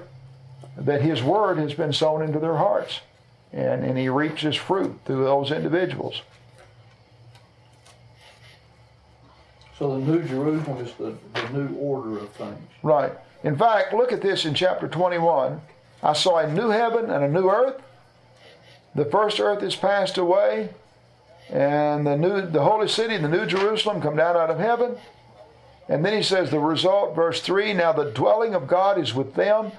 Speaker 1: that his word has been sown into their hearts. And, and he reaps his fruit through those individuals.
Speaker 2: So the New Jerusalem is the, the new order of things.
Speaker 1: Right. In fact, look at this in chapter 21. I saw a new heaven and a new earth. The first earth is passed away, and the new the holy city, the new Jerusalem, come down out of heaven. And then he says the result, verse 3 Now the dwelling of God is with them.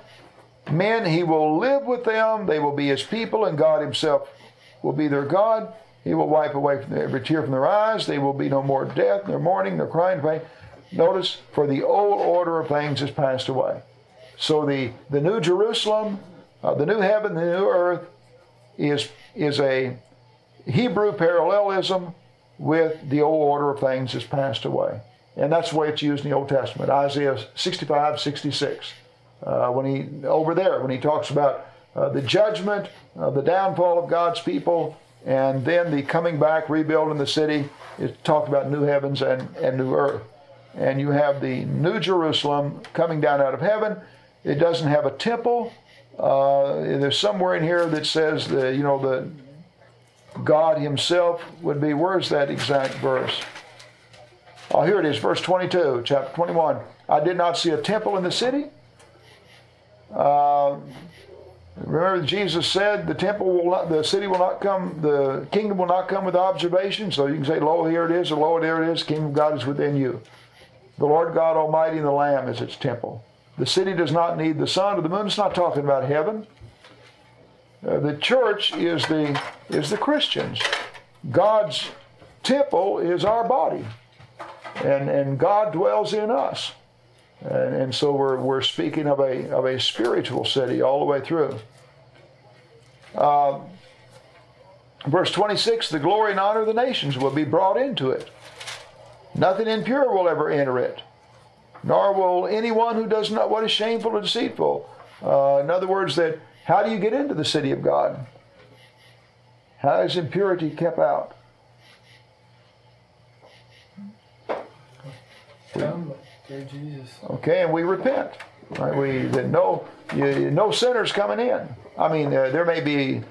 Speaker 1: Men, he will live with them. They will be his people, and God himself will be their God. He will wipe away from every tear from their eyes. There will be no more death, nor mourning, nor crying, pain. Notice, for the old order of things has passed away. So the, the new Jerusalem, uh, the new heaven, the new earth is, is a Hebrew parallelism with the old order of things has passed away. And that's the way it's used in the Old Testament. Isaiah 65, 66. Uh, when he, over there, when he talks about uh, the judgment, uh, the downfall of God's people, and then the coming back, rebuilding the city, it talked about new heavens and, and new earth. And you have the new Jerusalem coming down out of heaven. It doesn't have a temple. Uh, there's somewhere in here that says the, you know, the God Himself would be. Where's that exact verse? Oh, here it is, verse 22, chapter 21. I did not see a temple in the city. Uh, remember, Jesus said, "The temple will not, the city will not come, the kingdom will not come with observation." So you can say, "Lo, here it is," or "Lo, there it is." Kingdom of God is within you. The Lord God Almighty and the Lamb is its temple. The city does not need the sun or the moon. It's not talking about heaven. Uh, the church is the is the Christians. God's temple is our body, and and God dwells in us, and, and so we're we're speaking of a of a spiritual city all the way through. Uh, verse twenty six: the glory and honor of the nations will be brought into it. Nothing impure will ever enter it, nor will anyone who does not what is shameful or deceitful. Uh, in other words, that how do you get into the city of God? How is impurity kept out? Okay, and we repent. Right? We that no you, no sinners coming in. I mean, uh, there may be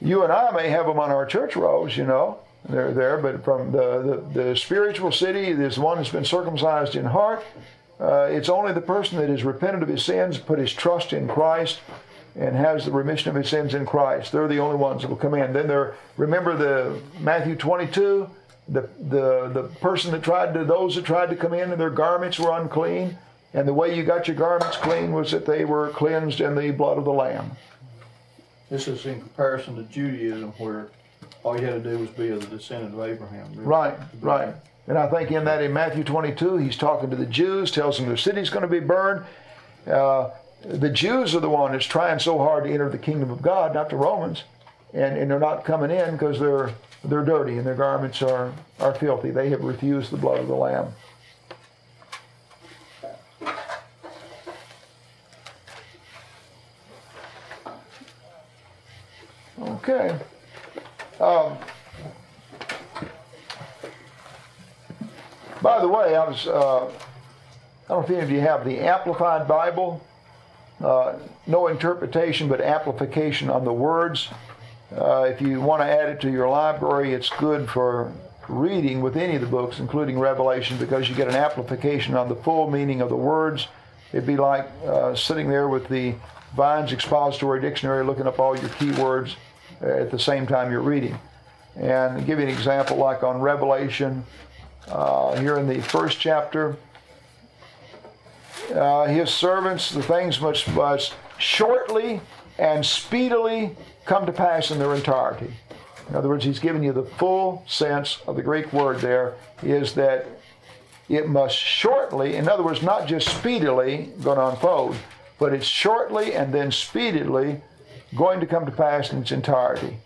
Speaker 1: you and I may have them on our church rows, you know, they're there, but from the the, the spiritual city, there's one that's been circumcised in heart. Uh, it's only the person that has repented of his sins, put his trust in Christ, and has the remission of his sins in Christ. They're the only ones that will come in. Then there, remember the Matthew 22, the, the, the person that tried to, those that tried to come in and their garments were unclean. And the way you got your garments clean was that they were cleansed in the blood of the Lamb.
Speaker 2: This is in comparison to Judaism, where all you had to do was be of the descendant of Abraham. really.
Speaker 1: Right, right. And I think in that in Matthew 22, he's talking to the Jews, tells them their city's going to be burned. Uh, the Jews are the one that's trying so hard to enter the kingdom of God, not the Romans, and, and they're not coming in because they're they're dirty and their garments are are filthy. They have refused the blood of the Lamb. Okay. Um, by the way, I was. Uh, I don't know if any of you have the Amplified Bible. Uh, no interpretation, but amplification on the words. Uh, if you want to add it to your library, it's good for reading with any of the books, including Revelation, because you get an amplification on the full meaning of the words. It'd be like uh, sitting there with the Vine's Expository Dictionary looking up all your keywords at the same time you're reading. And give you an example, like on Revelation, uh, here in the first chapter, uh, his servants, the things must, must shortly and speedily come to pass in their entirety. In other words, he's giving you the full sense of the Greek word there is that it must shortly, in other words, not just speedily going to unfold, but it's shortly and then speedily going to come to pass in its entirety.